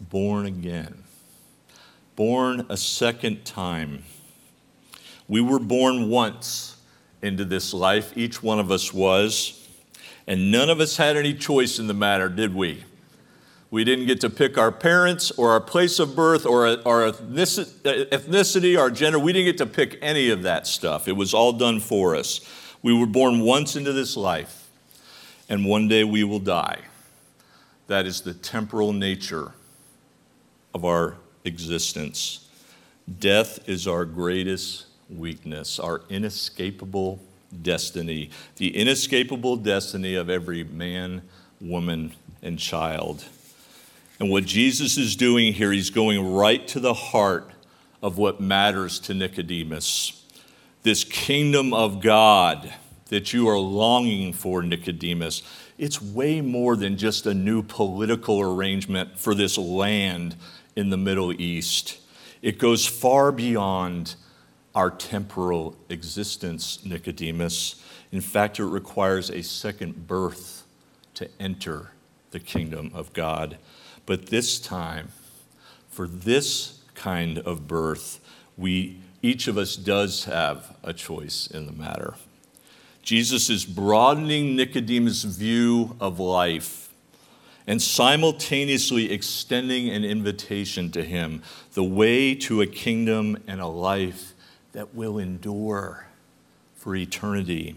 Born again. Born a second time. We were born once into this life, each one of us was, and none of us had any choice in the matter, did we? We didn't get to pick our parents or our place of birth or our ethnicity, our gender. We didn't get to pick any of that stuff. It was all done for us. We were born once into this life, and one day we will die. That is the temporal nature of our existence. Death is our greatest weakness, our inescapable destiny, the inescapable destiny of every man, woman, and child. And what Jesus is doing here, he's going right to the heart of what matters to Nicodemus. This kingdom of God that you are longing for, Nicodemus, it's way more than just a new political arrangement for this land in the Middle East. It goes far beyond our temporal existence, Nicodemus. In fact, it requires a second birth to enter the kingdom of God. But this time, for this kind of birth, we, each of us does have a choice in the matter. Jesus is broadening Nicodemus' view of life and simultaneously extending an invitation to him the way to a kingdom and a life that will endure for eternity.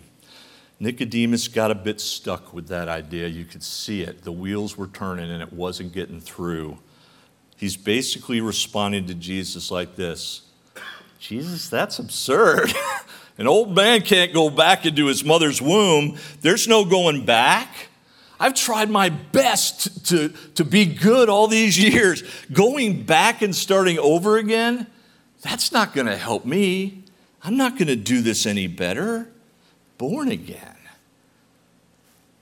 Nicodemus got a bit stuck with that idea. You could see it. The wheels were turning and it wasn't getting through. He's basically responding to Jesus like this Jesus, that's absurd. An old man can't go back into his mother's womb. There's no going back. I've tried my best to, to be good all these years. Going back and starting over again, that's not going to help me. I'm not going to do this any better born again.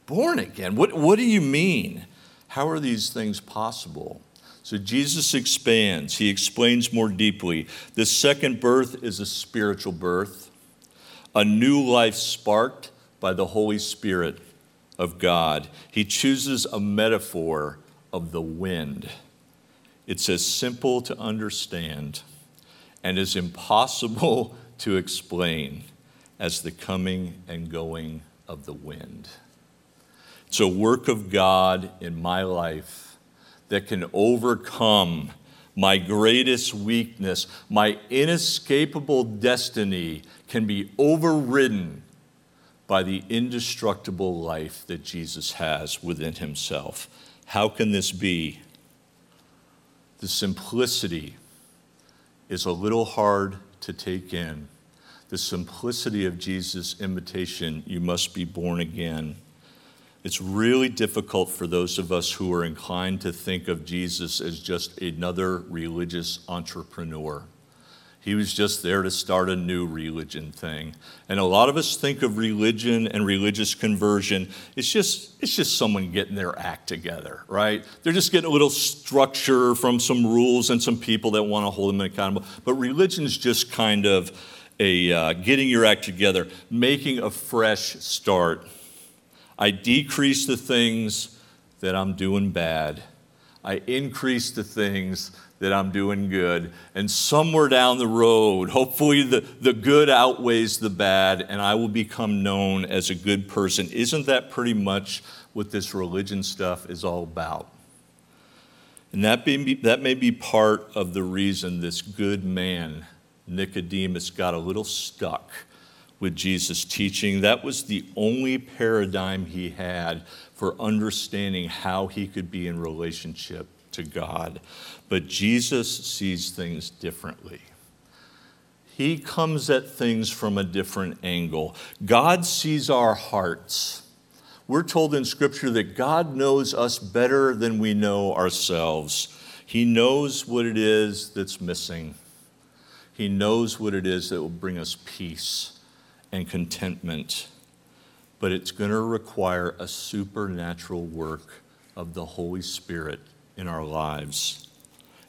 Born again? What, what do you mean? How are these things possible? So Jesus expands, he explains more deeply. The second birth is a spiritual birth, a new life sparked by the Holy Spirit of God. He chooses a metaphor of the wind. It's as simple to understand and as impossible to explain as the coming and going of the wind. It's a work of God in my life that can overcome my greatest weakness, my inescapable destiny can be overridden by the indestructible life that Jesus has within himself. How can this be? The simplicity is a little hard to take in. The simplicity of Jesus' invitation, you must be born again. It's really difficult for those of us who are inclined to think of Jesus as just another religious entrepreneur. He was just there to start a new religion thing. And a lot of us think of religion and religious conversion, it's just, it's just someone getting their act together, right? They're just getting a little structure from some rules and some people that want to hold them accountable. But religion is just kind of a uh, getting your act together, making a fresh start. I decrease the things that I'm doing bad. I increase the things that I'm doing good. And somewhere down the road, hopefully the, the good outweighs the bad, and I will become known as a good person. Isn't that pretty much what this religion stuff is all about? And that, be, that may be part of the reason this good man, Nicodemus, got a little stuck with Jesus' teaching. That was the only paradigm he had for understanding how he could be in relationship to God. But Jesus sees things differently. He comes at things from a different angle. God sees our hearts. We're told in Scripture that God knows us better than we know ourselves. He knows what it is that's missing. He knows what it is that will bring us peace and contentment, but it's going to require a supernatural work of the Holy Spirit in our lives.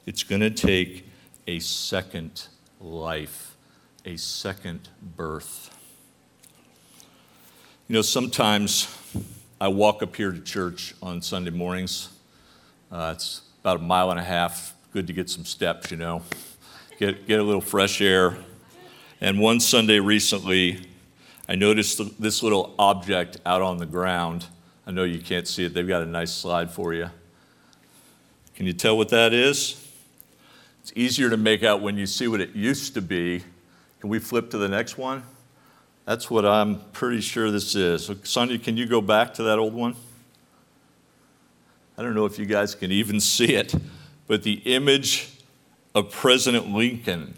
It's going to take a second life, a second birth. You know, sometimes I walk up here to church on Sunday mornings. Uh, it's about a mile and a half. Good to get some steps, you know, get, get a little fresh air. And one Sunday recently, I noticed this little object out on the ground. I know you can't see it, they've got a nice slide for you. Can you tell what that is? It's easier to make out when you see what it used to be. Can we flip to the next one? That's what I'm pretty sure this is. So, Sonia, can you go back to that old one? I don't know if you guys can even see it, but the image of President Lincoln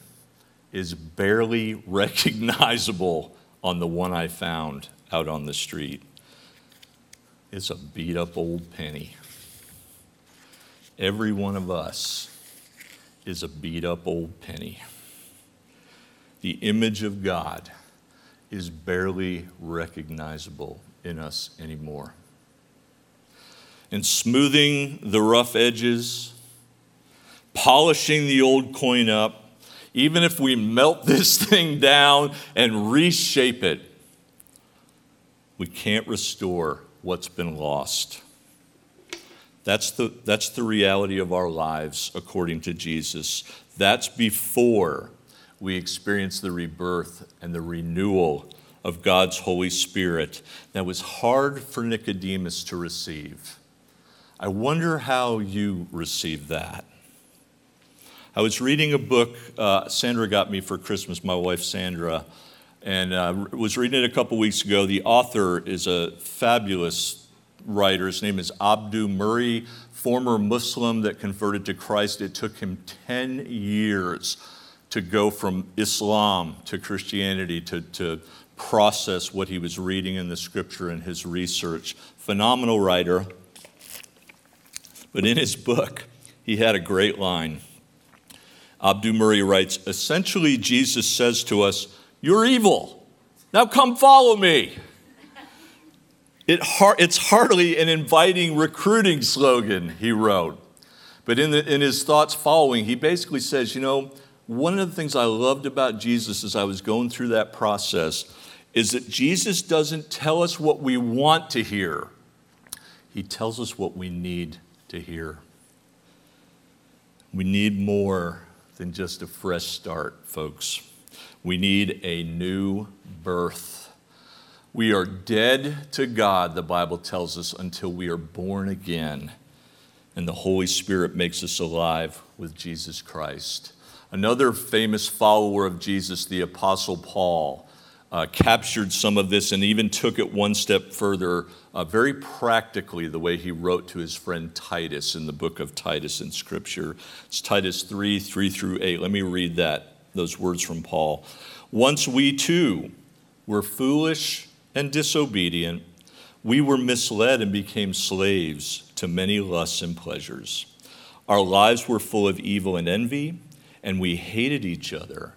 is barely recognizable on the one I found out on the street. It's a beat up old penny. Every one of us is a beat up old penny. The image of God is barely recognizable in us anymore. And smoothing the rough edges, polishing the old coin up, even if we melt this thing down and reshape it, we can't restore what's been lost. That's the, that's the reality of our lives according to Jesus. That's before we experience the rebirth and the renewal of God's Holy Spirit. That was hard for Nicodemus to receive. I wonder how you received that. I was reading a book uh, Sandra got me for Christmas, my wife Sandra, and uh, was reading it a couple weeks ago. The author is a fabulous writer. His name is Abdu Murray, former Muslim that converted to Christ. It took him 10 years to go from Islam to Christianity to, to process what he was reading in the scripture and his research. Phenomenal writer. But in his book, he had a great line. Abdu Murray writes Essentially, Jesus says to us, You're evil. Now come follow me. It it's hardly an inviting recruiting slogan, he wrote. But in, the, in his thoughts following, he basically says, You know, one of the things I loved about Jesus as I was going through that process is that Jesus doesn't tell us what we want to hear, he tells us what we need to hear. We need more than just a fresh start, folks. We need a new birth. We are dead to God, the Bible tells us, until we are born again. And the Holy Spirit makes us alive with Jesus Christ. Another famous follower of Jesus, the Apostle Paul, uh, captured some of this and even took it one step further, uh, very practically, the way he wrote to his friend Titus in the book of Titus in Scripture. It's Titus 3 3 through 8. Let me read that, those words from Paul. Once we too were foolish and disobedient, we were misled and became slaves to many lusts and pleasures. Our lives were full of evil and envy, and we hated each other.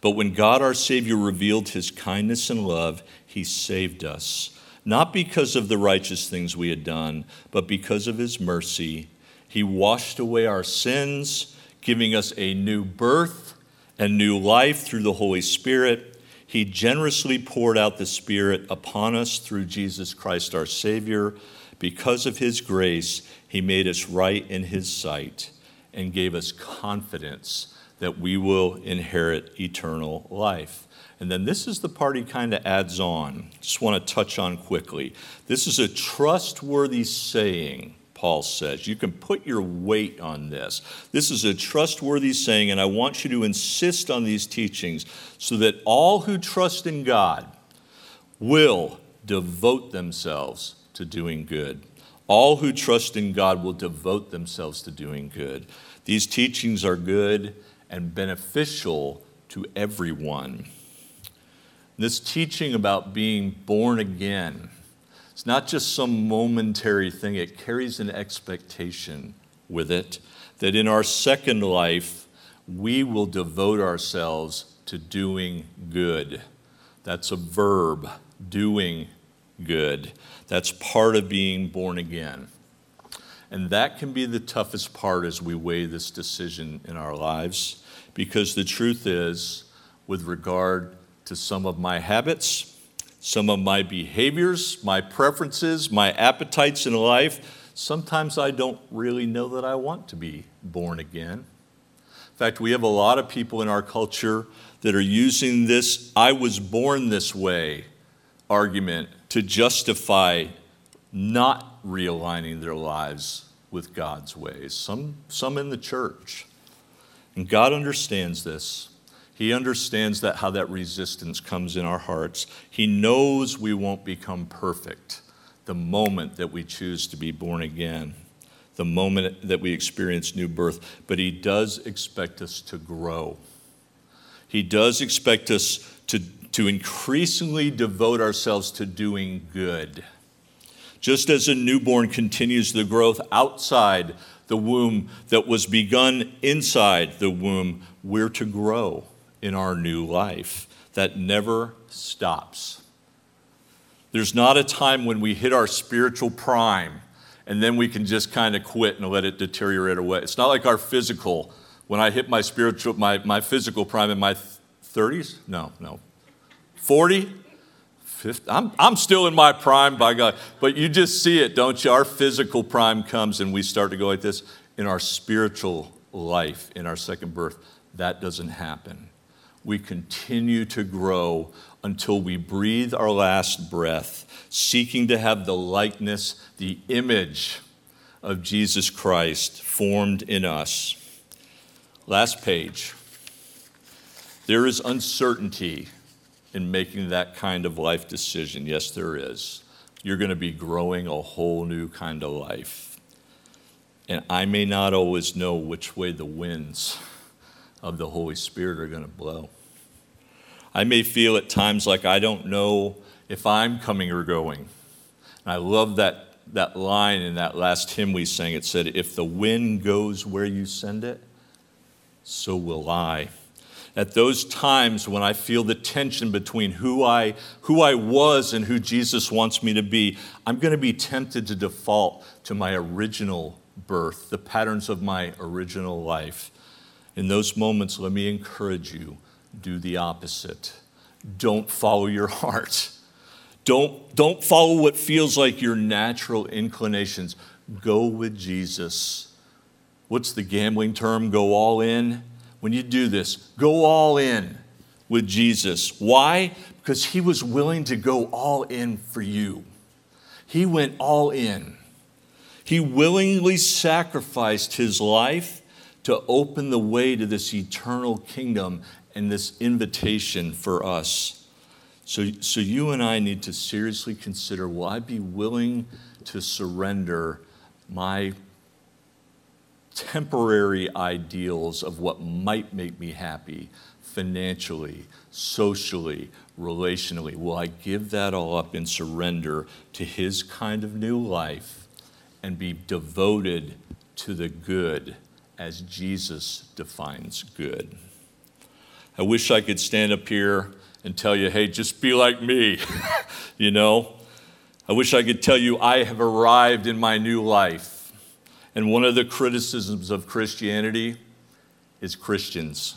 But when God our Savior revealed his kindness and love, he saved us, not because of the righteous things we had done, but because of his mercy. He washed away our sins, giving us a new birth and new life through the Holy Spirit. He generously poured out the Spirit upon us through Jesus Christ our Savior. Because of his grace, he made us right in his sight and gave us confidence that we will inherit eternal life. And then this is the part he kind of adds on. Just want to touch on quickly. This is a trustworthy saying, Paul says. You can put your weight on this. This is a trustworthy saying, and I want you to insist on these teachings so that all who trust in God will devote themselves to doing good. All who trust in God will devote themselves to doing good. These teachings are good and beneficial to everyone. This teaching about being born again, it's not just some momentary thing, it carries an expectation with it that in our second life, we will devote ourselves to doing good. That's a verb, doing good. That's part of being born again. And that can be the toughest part as we weigh this decision in our lives, because the truth is, with regard to some of my habits, some of my behaviors, my preferences, my appetites in life, sometimes I don't really know that I want to be born again. In fact, we have a lot of people in our culture that are using this I was born this way argument to justify not realigning their lives with God's ways, some, some in the church. And God understands this. He understands that how that resistance comes in our hearts. He knows we won't become perfect the moment that we choose to be born again, the moment that we experience new birth, but He does expect us to grow. He does expect us to, to increasingly devote ourselves to doing good. Just as a newborn continues the growth outside the womb that was begun inside the womb, we're to grow in our new life. That never stops. There's not a time when we hit our spiritual prime and then we can just kind of quit and let it deteriorate away. It's not like our physical. When I hit my spiritual, my, my physical prime in my 30s, no, no, 40, 50, I'm, I'm still in my prime by God. But you just see it, don't you? Our physical prime comes and we start to go like this. In our spiritual life, in our second birth, that doesn't happen. We continue to grow until we breathe our last breath, seeking to have the likeness, the image of Jesus Christ formed in us. Last page. There is uncertainty in making that kind of life decision. Yes, there is. You're going to be growing a whole new kind of life. And I may not always know which way the winds of the Holy Spirit are going to blow. I may feel at times like I don't know if I'm coming or going. And I love that, that line in that last hymn we sang. It said, If the wind goes where you send it, so will I at those times when I feel the tension between who I, who I was and who Jesus wants me to be, I'm going to be tempted to default to my original birth, the patterns of my original life. In those moments, let me encourage you do the opposite. Don't follow your heart. Don't, don't follow what feels like your natural inclinations. Go with Jesus. What's the gambling term? Go all in when you do this, go all in with Jesus. Why? Because he was willing to go all in for you. He went all in. He willingly sacrificed his life to open the way to this eternal kingdom and this invitation for us. So, so you and I need to seriously consider will I be willing to surrender my temporary ideals of what might make me happy financially, socially, relationally? Will I give that all up and surrender to His kind of new life and be devoted to the good as Jesus defines good? I wish I could stand up here and tell you, hey, just be like me, you know? I wish I could tell you I have arrived in my new life. And one of the criticisms of Christianity is Christians,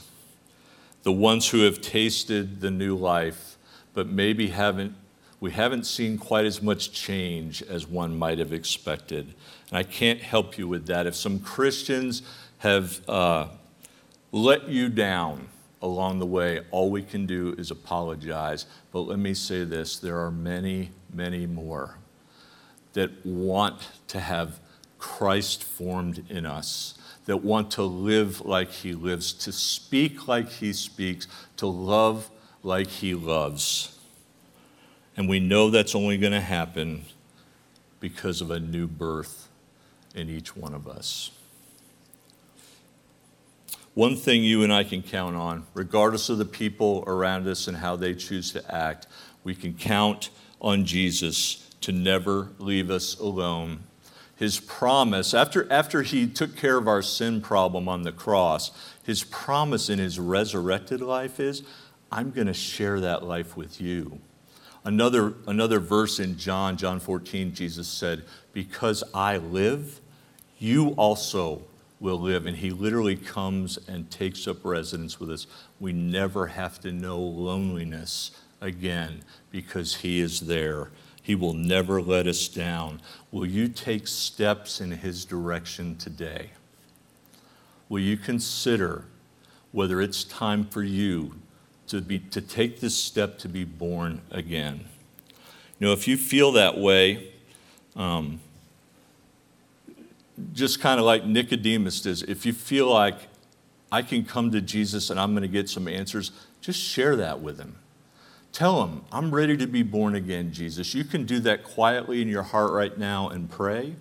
the ones who have tasted the new life, but maybe haven't, we haven't seen quite as much change as one might have expected. And I can't help you with that. If some Christians have uh, let you down, along the way, all we can do is apologize. But let me say this there are many, many more that want to have Christ formed in us, that want to live like He lives, to speak like He speaks, to love like He loves. And we know that's only going to happen because of a new birth in each one of us. One thing you and I can count on, regardless of the people around us and how they choose to act, we can count on Jesus to never leave us alone. His promise, after, after he took care of our sin problem on the cross, his promise in his resurrected life is, I'm going to share that life with you. Another, another verse in John, John 14, Jesus said, Because I live, you also will live. And He literally comes and takes up residence with us. We never have to know loneliness again because He is there. He will never let us down. Will you take steps in His direction today? Will you consider whether it's time for you to, be, to take this step to be born again? You know, if you feel that way, um, just kind of like Nicodemus does, if you feel like I can come to Jesus and I'm going to get some answers, just share that with him. Tell him, I'm ready to be born again, Jesus. You can do that quietly in your heart right now and pray.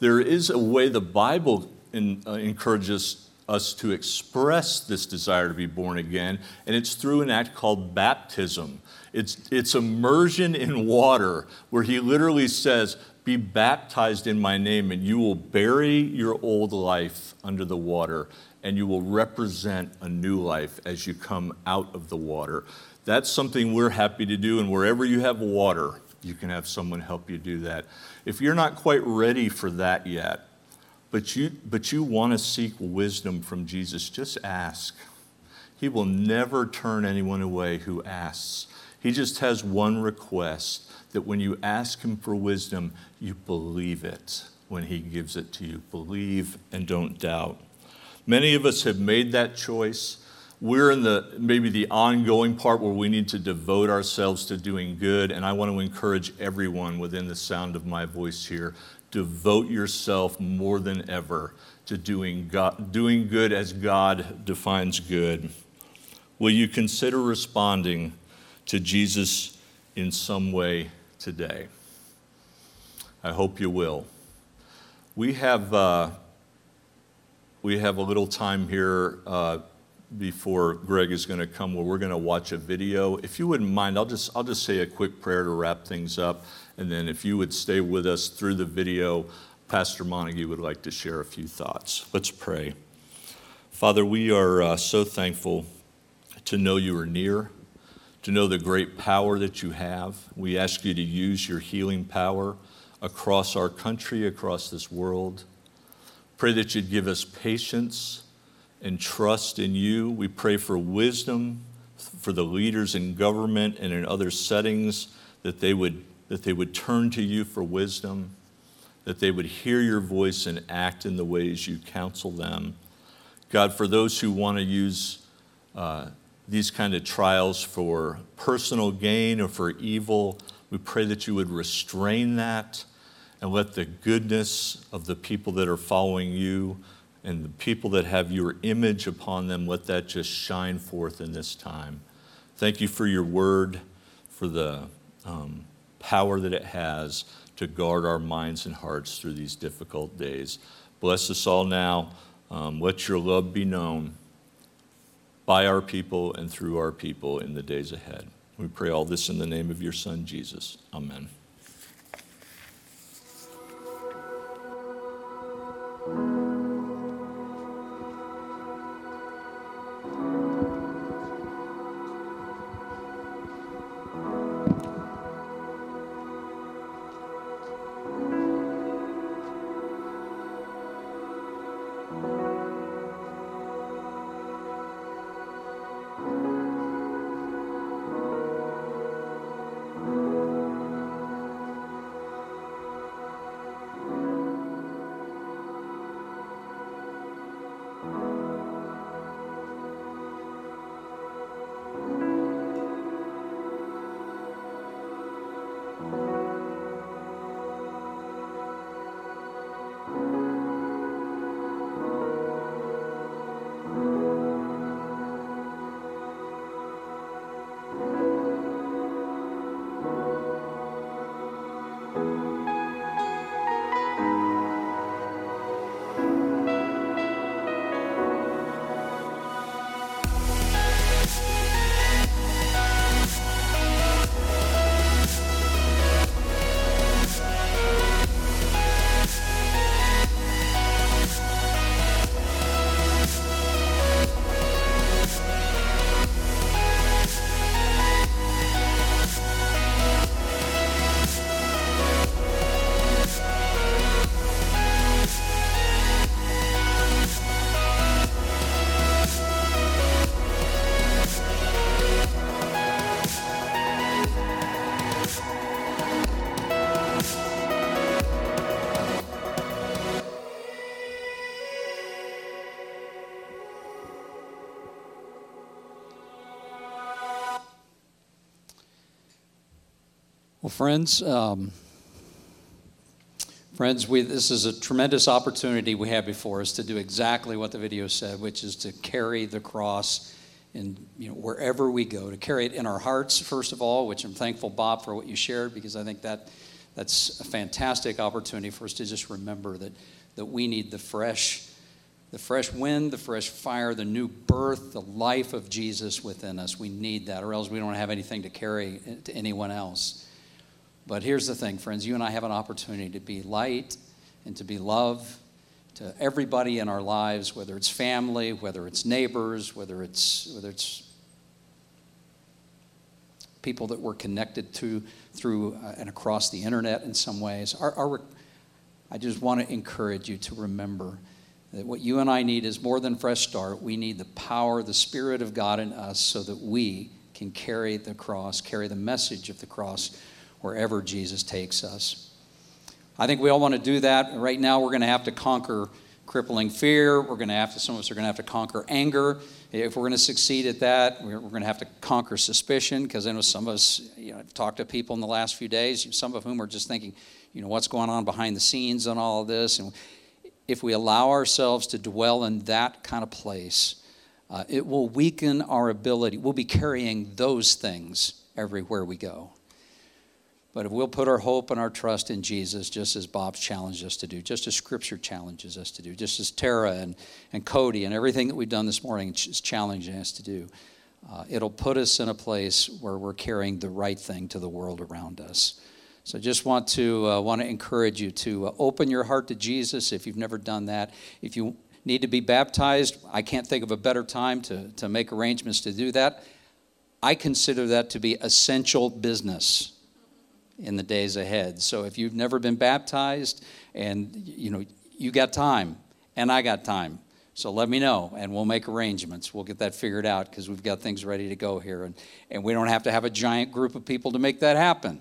There is a way the Bible in, uh, encourages us to express this desire to be born again, and it's through an act called baptism. It's, it's immersion in water, where he literally says, be baptized in my name, and you will bury your old life under the water, and you will represent a new life as you come out of the water. That's something we're happy to do, and wherever you have water, you can have someone help you do that. If you're not quite ready for that yet, but you, but you want to seek wisdom from Jesus, just ask. He will never turn anyone away who asks. He just has one request that when you ask Him for wisdom, you believe it when He gives it to you. Believe and don't doubt. Many of us have made that choice. We're in the maybe the ongoing part where we need to devote ourselves to doing good, and I want to encourage everyone within the sound of my voice here devote yourself more than ever to doing, God, doing good as God defines good. Will you consider responding to Jesus in some way today. I hope you will. We have, uh, we have a little time here uh, before Greg is going to come where we're going to watch a video. If you wouldn't mind, I'll just, I'll just say a quick prayer to wrap things up. And then if you would stay with us through the video, Pastor Montague would like to share a few thoughts. Let's pray. Father, we are uh, so thankful to know you are near to know the great power that you have. We ask you to use your healing power across our country, across this world. Pray that you'd give us patience and trust in you. We pray for wisdom for the leaders in government and in other settings that they would that they would turn to you for wisdom, that they would hear your voice and act in the ways you counsel them. God, for those who want to use uh, these kind of trials for personal gain or for evil. We pray that you would restrain that and let the goodness of the people that are following you and the people that have your image upon them, let that just shine forth in this time. Thank you for your word. for the um, power that it has to guard our minds and hearts through these difficult days. Bless us all now. Um, let your love be known by our people and through our people in the days ahead. We pray all this in the name of your Son, Jesus. Amen. Well, friends, um, friends, we, this is a tremendous opportunity we have before us to do exactly what the video said, which is to carry the cross in you know wherever we go, to carry it in our hearts first of all. Which I'm thankful, Bob, for what you shared because I think that that's a fantastic opportunity for us to just remember that that we need the fresh the fresh wind, the fresh fire, the new birth, the life of Jesus within us. We need that, or else we don't have anything to carry to anyone else. But here's the thing, friends you and I have an opportunity to be light and to be love to everybody in our lives, whether it's family, whether it's neighbors, whether it's, whether it's people that we're connected to through uh, and across the internet in some ways. Our, our, I just want to encourage you to remember that what you and I need is more than fresh start. We need the power, the Spirit of God in us so that we can carry the cross, carry the message of the cross wherever Jesus takes us. I think we all want to do that. Right now, we're going to have to conquer crippling fear. We're going to have to, some of us are going to have to conquer anger. If we're going to succeed at that, we're, going to have to conquer suspicion because I know some of us, you know, I've talked to people in the last few days, some of whom are just thinking, you know, what's going on behind the scenes and all of this. And if we allow ourselves to dwell in that kind of place, uh, it will weaken our ability. We'll be carrying those things everywhere we go. But if we'll put our hope and our trust in Jesus, just as Bob's challenged us to do, just as Scripture challenges us to do, just as Tara and, and Cody and everything that we've done this morning is challenging us to do, uh, it'll put us in a place where we're carrying the right thing to the world around us. So just want to uh, want to encourage you to uh, open your heart to Jesus if you've never done that. If you need to be baptized, I can't think of a better time to, to make arrangements to do that. I consider that to be essential business in the days ahead. So if you've never been baptized and you know you got time and I got time. So let me know and we'll make arrangements. We'll get that figured out because we've got things ready to go here. And, and we don't have to have a giant group of people to make that happen.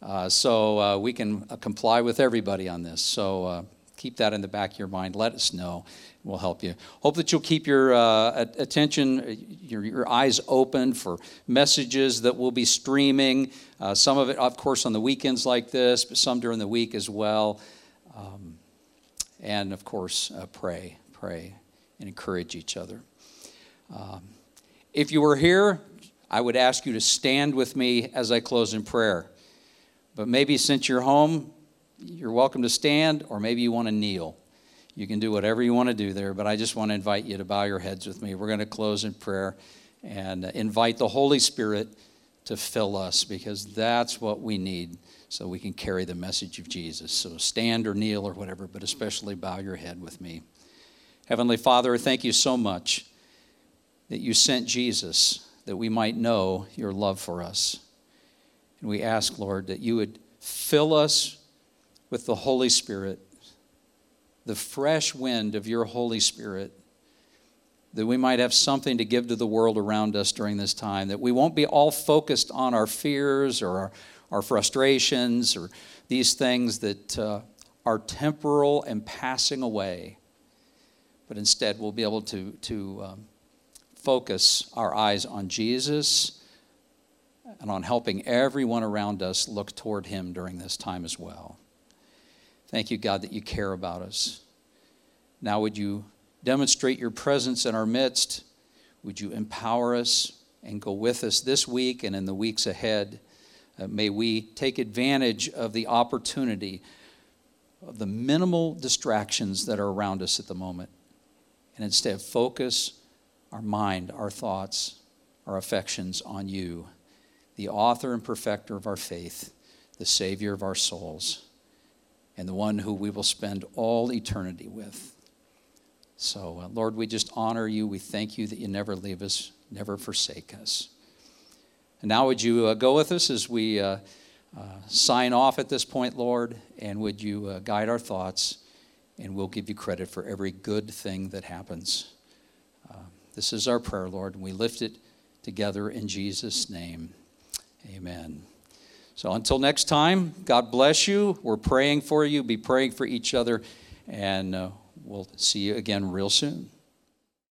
Uh, so uh, we can uh, comply with everybody on this. So uh, keep that in the back of your mind. Let us know We'll help you. Hope that you'll keep your uh, attention, uh, your, your, eyes open for messages that we'll be streaming. Uh, some of it, of course, on the weekends like this, but some during the week as well. Um, and of course, uh, pray, pray, and encourage each other. Um, if you were here, I would ask you to stand with me as I close in prayer. But maybe since you're home, you're welcome to stand, or maybe you want to kneel. You can do whatever you want to do there, but I just want to invite you to bow your heads with me. We're going to close in prayer and invite the Holy Spirit to fill us because that's what we need so we can carry the message of Jesus. So stand or kneel or whatever, but especially bow your head with me. Heavenly Father, thank you so much that you sent Jesus that we might know your love for us. And we ask, Lord, that you would fill us with the Holy Spirit, the fresh wind of your Holy Spirit, that we might have something to give to the world around us during this time, that we won't be all focused on our fears or our, our frustrations or these things that uh, are temporal and passing away, but instead we'll be able to, to um, focus our eyes on Jesus and on helping everyone around us look toward Him during this time as well. Thank you, God, that you care about us. Now, would you demonstrate your presence in our midst? Would you empower us and go with us this week and in the weeks ahead? Uh, may we take advantage of the opportunity of the minimal distractions that are around us at the moment and instead focus our mind, our thoughts, our affections on you, the author and perfecter of our faith, the Savior of our souls, and the one who we will spend all eternity with. So, uh, Lord, we just honor you. We thank you that you never leave us, never forsake us. And now, would you uh, go with us as we uh, uh sign off at this point, Lord? And would you uh, guide our thoughts? And we'll give you credit for every good thing that happens. This is our prayer, Lord, and we lift it together in Jesus' name. Amen. So until next time, God bless you. We're praying for you. Be praying for each other, and uh, we'll see you again real soon.